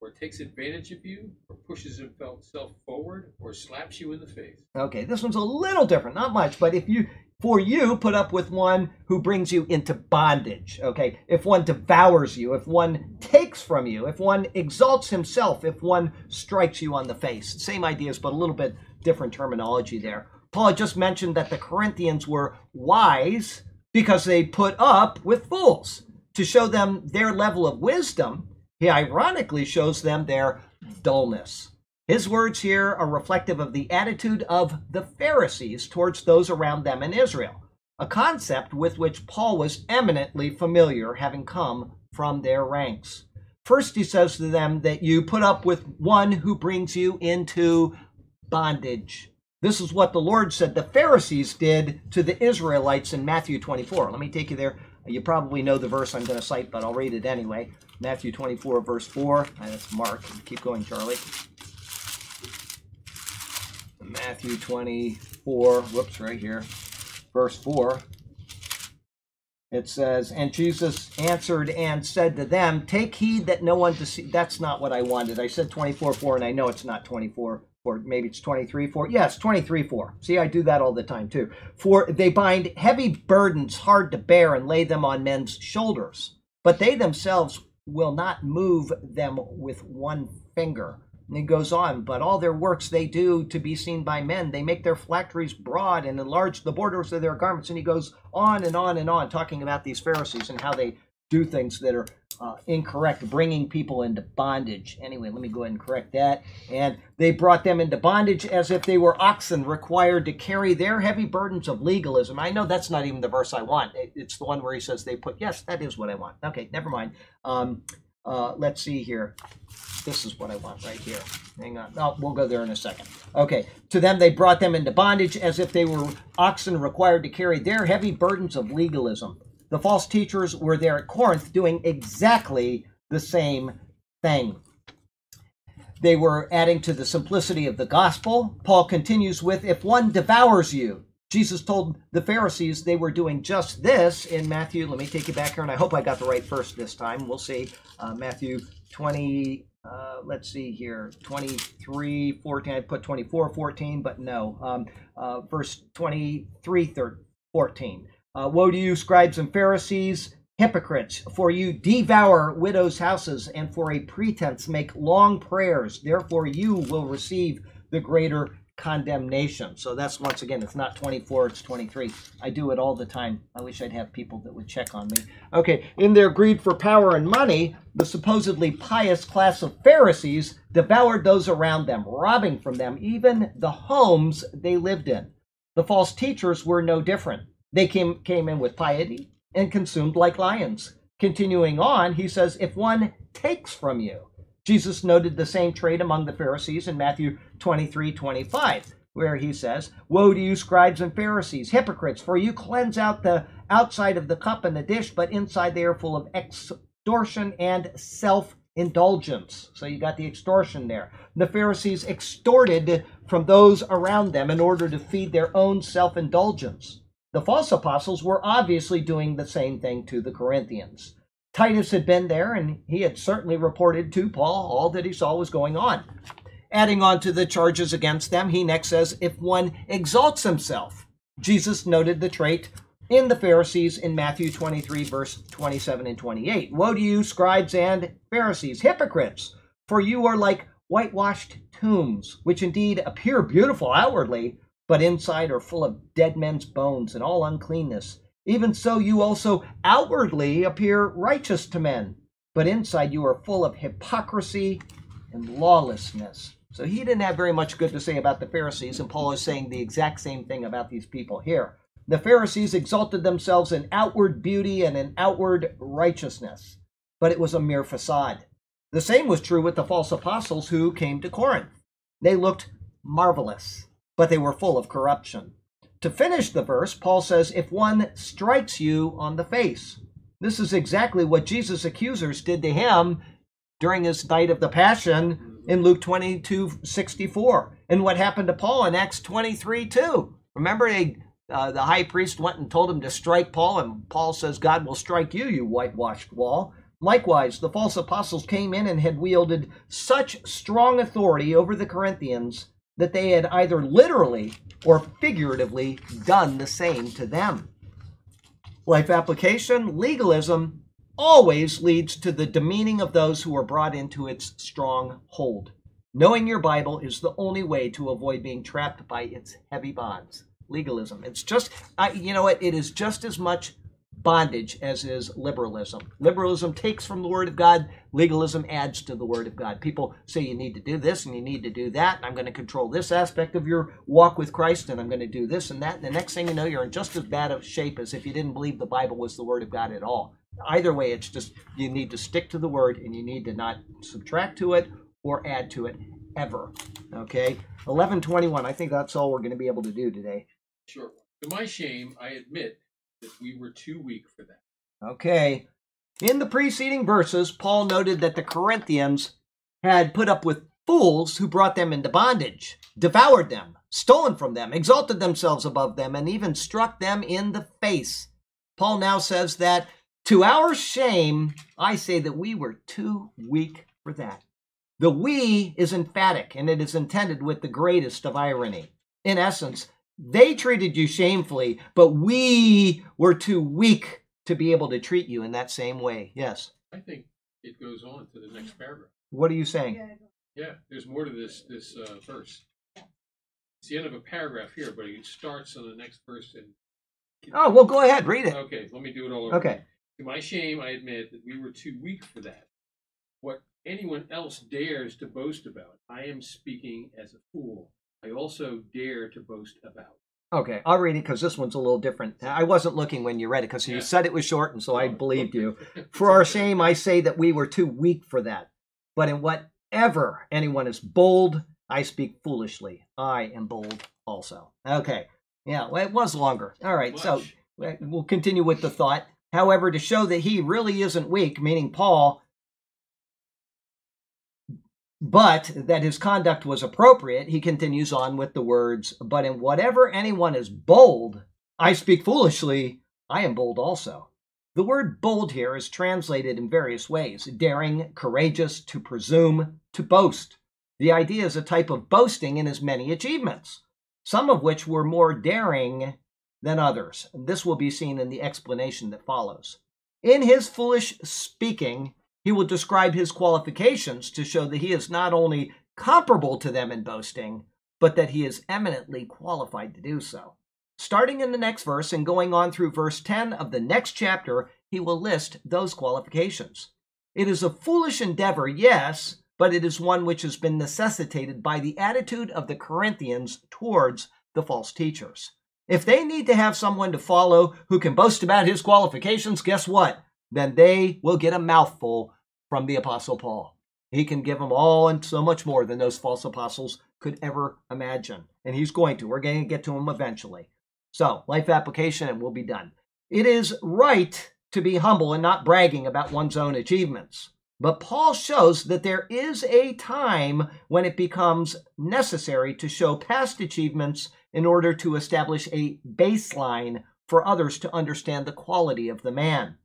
[SPEAKER 2] or takes advantage of you, or pushes himself forward, or slaps you in the face.
[SPEAKER 4] Okay, this one's a little different, not much, but if you, for you, put up with one who brings you into bondage, okay, if one devours you, if one takes from you, if one exalts himself, if one strikes you on the face, same ideas, but a little bit different terminology there. Paul just mentioned that the Corinthians were wise because they put up with fools. To show them their level of wisdom, he ironically shows them their dullness. His words here are reflective of the attitude of the Pharisees towards those around them in Israel, a concept with which Paul was eminently familiar, having come from their ranks. First, he says to them that you put up with one who brings you into bondage. This is what the Lord said the Pharisees did to the Israelites in Matthew 24. Let me take you there. You probably know the verse I'm going to cite, but I'll read it anyway. Matthew 24, verse 4. Uh, That's Mark. Keep going, Charlie. Matthew 24, whoops, right here, verse 4. It says, And Jesus answered and said to them, Take heed that no one deceive. That's not what I wanted. I said 24, 4, and I know it's not 24, 4. Maybe it's 23, 4. Yes, 23, 4. See, I do that all the time too. For they bind heavy burdens hard to bear and lay them on men's shoulders, but they themselves will not move them with one finger. And he goes on, but all their works they do to be seen by men. They make their phylacteries broad and enlarge the borders of their garments. And he goes on and on and on, talking about these Pharisees and how they do things that are uh, incorrect, bringing people into bondage. Anyway, let me go ahead and correct that. And they brought them into bondage as if they were oxen required to carry their heavy burdens of legalism. I know that's not even the verse I want. It's the one where he says they put, yes, that is what I want. Okay, never mind. Um, uh, let's see here. This is what I want right here. Hang on. Oh, we'll go there in a second. Okay. To them, they brought them into bondage as if they were oxen required to carry their heavy burdens of legalism. The false teachers were there at Corinth doing exactly the same thing. They were adding to the simplicity of the gospel. Paul continues with If one devours you, Jesus told the Pharisees they were doing just this in Matthew. Let me take you back here, and I hope I got the right verse this time. We'll see. Uh, Matthew 20, uh, let's see here, 23, 14. I put 24, 14, but no. Um, uh, verse 23, thir- 14. Uh, Woe to you, scribes and Pharisees, hypocrites, for you devour widows' houses, and for a pretense make long prayers. Therefore, you will receive the greater condemnation. So that's once again, it's not 24, it's 23. I do it all the time. I wish I'd have people that would check on me. Okay, in their greed for power and money, the supposedly pious class of Pharisees devoured those around them, robbing from them even the homes they lived in. The false teachers were no different. They came, came in with piety and consumed like lions. Continuing on, he says, If one takes from you, Jesus noted the same trait among the Pharisees in Matthew 23 25, where he says, Woe to you, scribes and Pharisees, hypocrites, for you cleanse out the outside of the cup and the dish, but inside they are full of extortion and self indulgence. So you got the extortion there. The Pharisees extorted from those around them in order to feed their own self indulgence. The false apostles were obviously doing the same thing to the Corinthians. Titus had been there, and he had certainly reported to Paul all that he saw was going on. Adding on to the charges against them, he next says, If one exalts himself, Jesus noted the trait in the Pharisees in Matthew 23, verse 27 and 28. Woe to you, scribes and Pharisees, hypocrites, for you are like whitewashed tombs, which indeed appear beautiful outwardly, but inside are full of dead men's bones and all uncleanness. Even so, you also outwardly appear righteous to men, but inside you are full of hypocrisy and lawlessness. So he didn't have very much good to say about the Pharisees, and Paul is saying the exact same thing about these people here. The Pharisees exalted themselves in outward beauty and in outward righteousness, but it was a mere facade. The same was true with the false apostles who came to Corinth. They looked marvelous, but they were full of corruption. To finish the verse, Paul says, If one strikes you on the face. This is exactly what Jesus' accusers did to him during his night of the Passion in Luke 22 64. And what happened to Paul in Acts 23 2. Remember, uh, the high priest went and told him to strike Paul, and Paul says, God will strike you, you whitewashed wall. Likewise, the false apostles came in and had wielded such strong authority over the Corinthians that they had either literally or figuratively done the same to them. Life application legalism always leads to the demeaning of those who are brought into its strong hold. Knowing your Bible is the only way to avoid being trapped by its heavy bonds. Legalism. It's just, I, you know what? It is just as much bondage as is liberalism. Liberalism takes from the Word of God, legalism adds to the Word of God. People say you need to do this and you need to do that, and I'm going to control this aspect of your walk with Christ, and I'm going to do this and that. And the next thing you know, you're in just as bad of shape as if you didn't believe the Bible was the Word of God at all. Either way, it's just you need to stick to the Word and you need to not subtract to it or add to it ever. Okay? 1121, I think that's all we're going to be able to do today.
[SPEAKER 2] Sure. To my shame, I admit that we were too weak for that.
[SPEAKER 4] Okay. In the preceding verses, Paul noted that the Corinthians had put up with fools who brought them into bondage, devoured them, stolen from them, exalted themselves above them, and even struck them in the face. Paul now says that to our shame, I say that we were too weak for that. The we is emphatic and it is intended with the greatest of irony. In essence, they treated you shamefully, but we were too weak to be able to treat you in that same way. Yes.
[SPEAKER 2] I think it goes on to the next paragraph.
[SPEAKER 4] What are you saying?
[SPEAKER 2] Yeah, there's more to this this uh, verse. It's the end of a paragraph here, but it starts on the next verse. And
[SPEAKER 4] Oh, well, go ahead, read it.
[SPEAKER 2] okay, let me do it all over.
[SPEAKER 4] Okay.
[SPEAKER 2] To my shame, I admit that we were too weak for that. What anyone else dares to boast about, I am speaking as a fool. I also dare to boast about.
[SPEAKER 4] Okay, I'll read it because this one's a little different. I wasn't looking when you read it because you
[SPEAKER 2] Yeah.
[SPEAKER 4] said it was short, and so I oh, believed you. For our shame, I say that we were too weak for that. But in whatever anyone is bold, I speak foolishly. I am bold also. Okay. Yeah, well, it was longer. All right, so we'll continue with the thought. However, to show that he really isn't weak, meaning Paul, but that his conduct was appropriate, he continues on with the words, But in whatever anyone is bold, I speak foolishly, I am bold also. The word bold here is translated in various ways daring, courageous, to presume, to boast. The idea is a type of boasting in his many achievements, some of which were more daring than others. This will be seen in the explanation that follows. In his foolish speaking, he will describe his qualifications to show that he is not only comparable to them in boasting, but that he is eminently qualified to do so. Starting in the next verse and going on through verse 10 of the next chapter, he will list those qualifications. It is a foolish endeavor, yes, but it is one which has been necessitated by the attitude of the Corinthians towards the false teachers. If they need to have someone to follow who can boast about his qualifications, guess what? Then they will get a mouthful from the Apostle Paul. He can give them all and so much more than those false apostles could ever imagine. And he's going to. We're going to get to him eventually. So, life application, and we'll be done. It is right to be humble and not bragging about one's own achievements. But Paul shows that there is a time when it becomes necessary to show past achievements in order to establish a baseline for others to understand the quality of the man.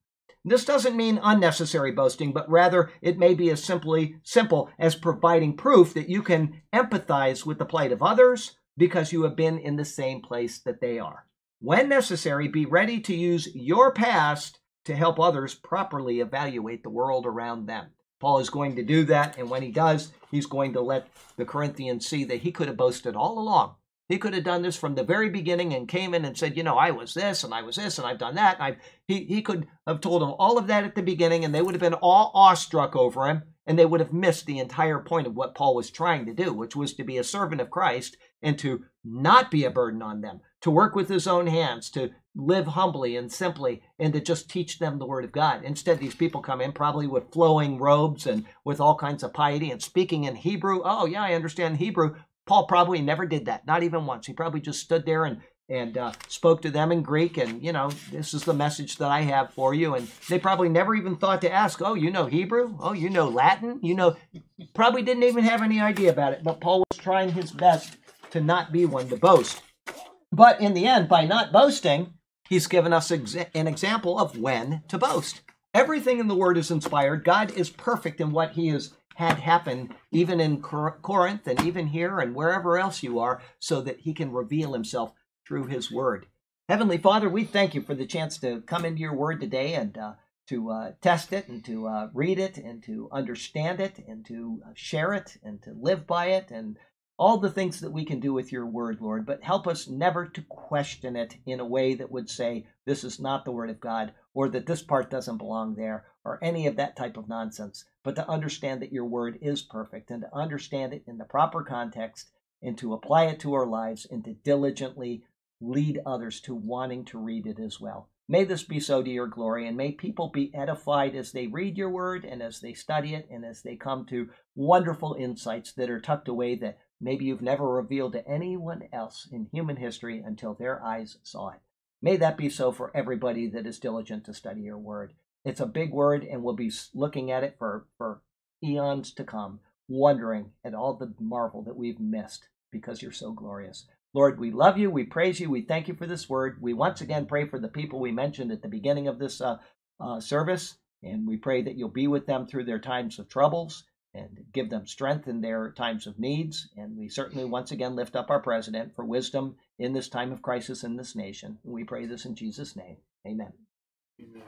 [SPEAKER 4] This doesn't mean unnecessary boasting, but rather it may be as simply simple as providing proof that you can empathize with the plight of others because you have been in the same place that they are. When necessary, be ready to use your past to help others properly evaluate the world around them. Paul is going to do that, and when he does, he's going to let the Corinthians see that he could have boasted all along. He could have done this from the very beginning and came in and said, you know, I was this and I was this and I've done that. I've, he, he could have told them all of that at the beginning and they would have been all awestruck over him and they would have missed the entire point of what Paul was trying to do, which was to be a servant of Christ and to not be a burden on them, to work with his own hands, to live humbly and simply, and to just teach them the word of God. Instead, these people come in probably with flowing robes and with all kinds of piety and speaking in Hebrew. Oh, yeah, I understand Hebrew. Paul probably never did that, not even once. He probably just stood there and and uh, spoke to them in Greek, and you know, this is the message that I have for you. And they probably never even thought to ask, "Oh, you know Hebrew? Oh, you know Latin? You know?" Probably didn't even have any idea about it. But Paul was trying his best to not be one to boast. But in the end, by not boasting, he's given us exa- an example of when to boast. Everything in the Word is inspired. God is perfect in what He has had happen, even in Cor- Corinth and even here and wherever else you are, so that He can reveal Himself through His Word. Heavenly Father, we thank you for the chance to come into your Word today and uh, to uh, test it and to uh, read it and to understand it and to uh, share it and to live by it and all the things that we can do with your word, Lord, but help us never to question it in a way that would say this is not the word of God or that this part doesn't belong there or any of that type of nonsense, but to understand that your word is perfect and to understand it in the proper context and to apply it to our lives and to diligently lead others to wanting to read it as well. May this be so to your glory, and may people be edified as they read your word and as they study it and as they come to wonderful insights that are tucked away that maybe you've never revealed to anyone else in human history until their eyes saw it. May that be so for everybody that is diligent to study your word. It's a big word, and we'll be looking at it for, for eons to come, wondering at all the marvel that we've missed because you're so glorious. Lord, we love you. We praise you. We thank you for this word. We once again pray for the people we mentioned at the beginning of this uh, uh, service, and we pray that you'll be with them through their times of troubles and give them strength in their times of needs. And we certainly once again lift up our president for wisdom in this time of crisis in this nation. We pray this in Jesus' name. Amen.
[SPEAKER 2] Amen.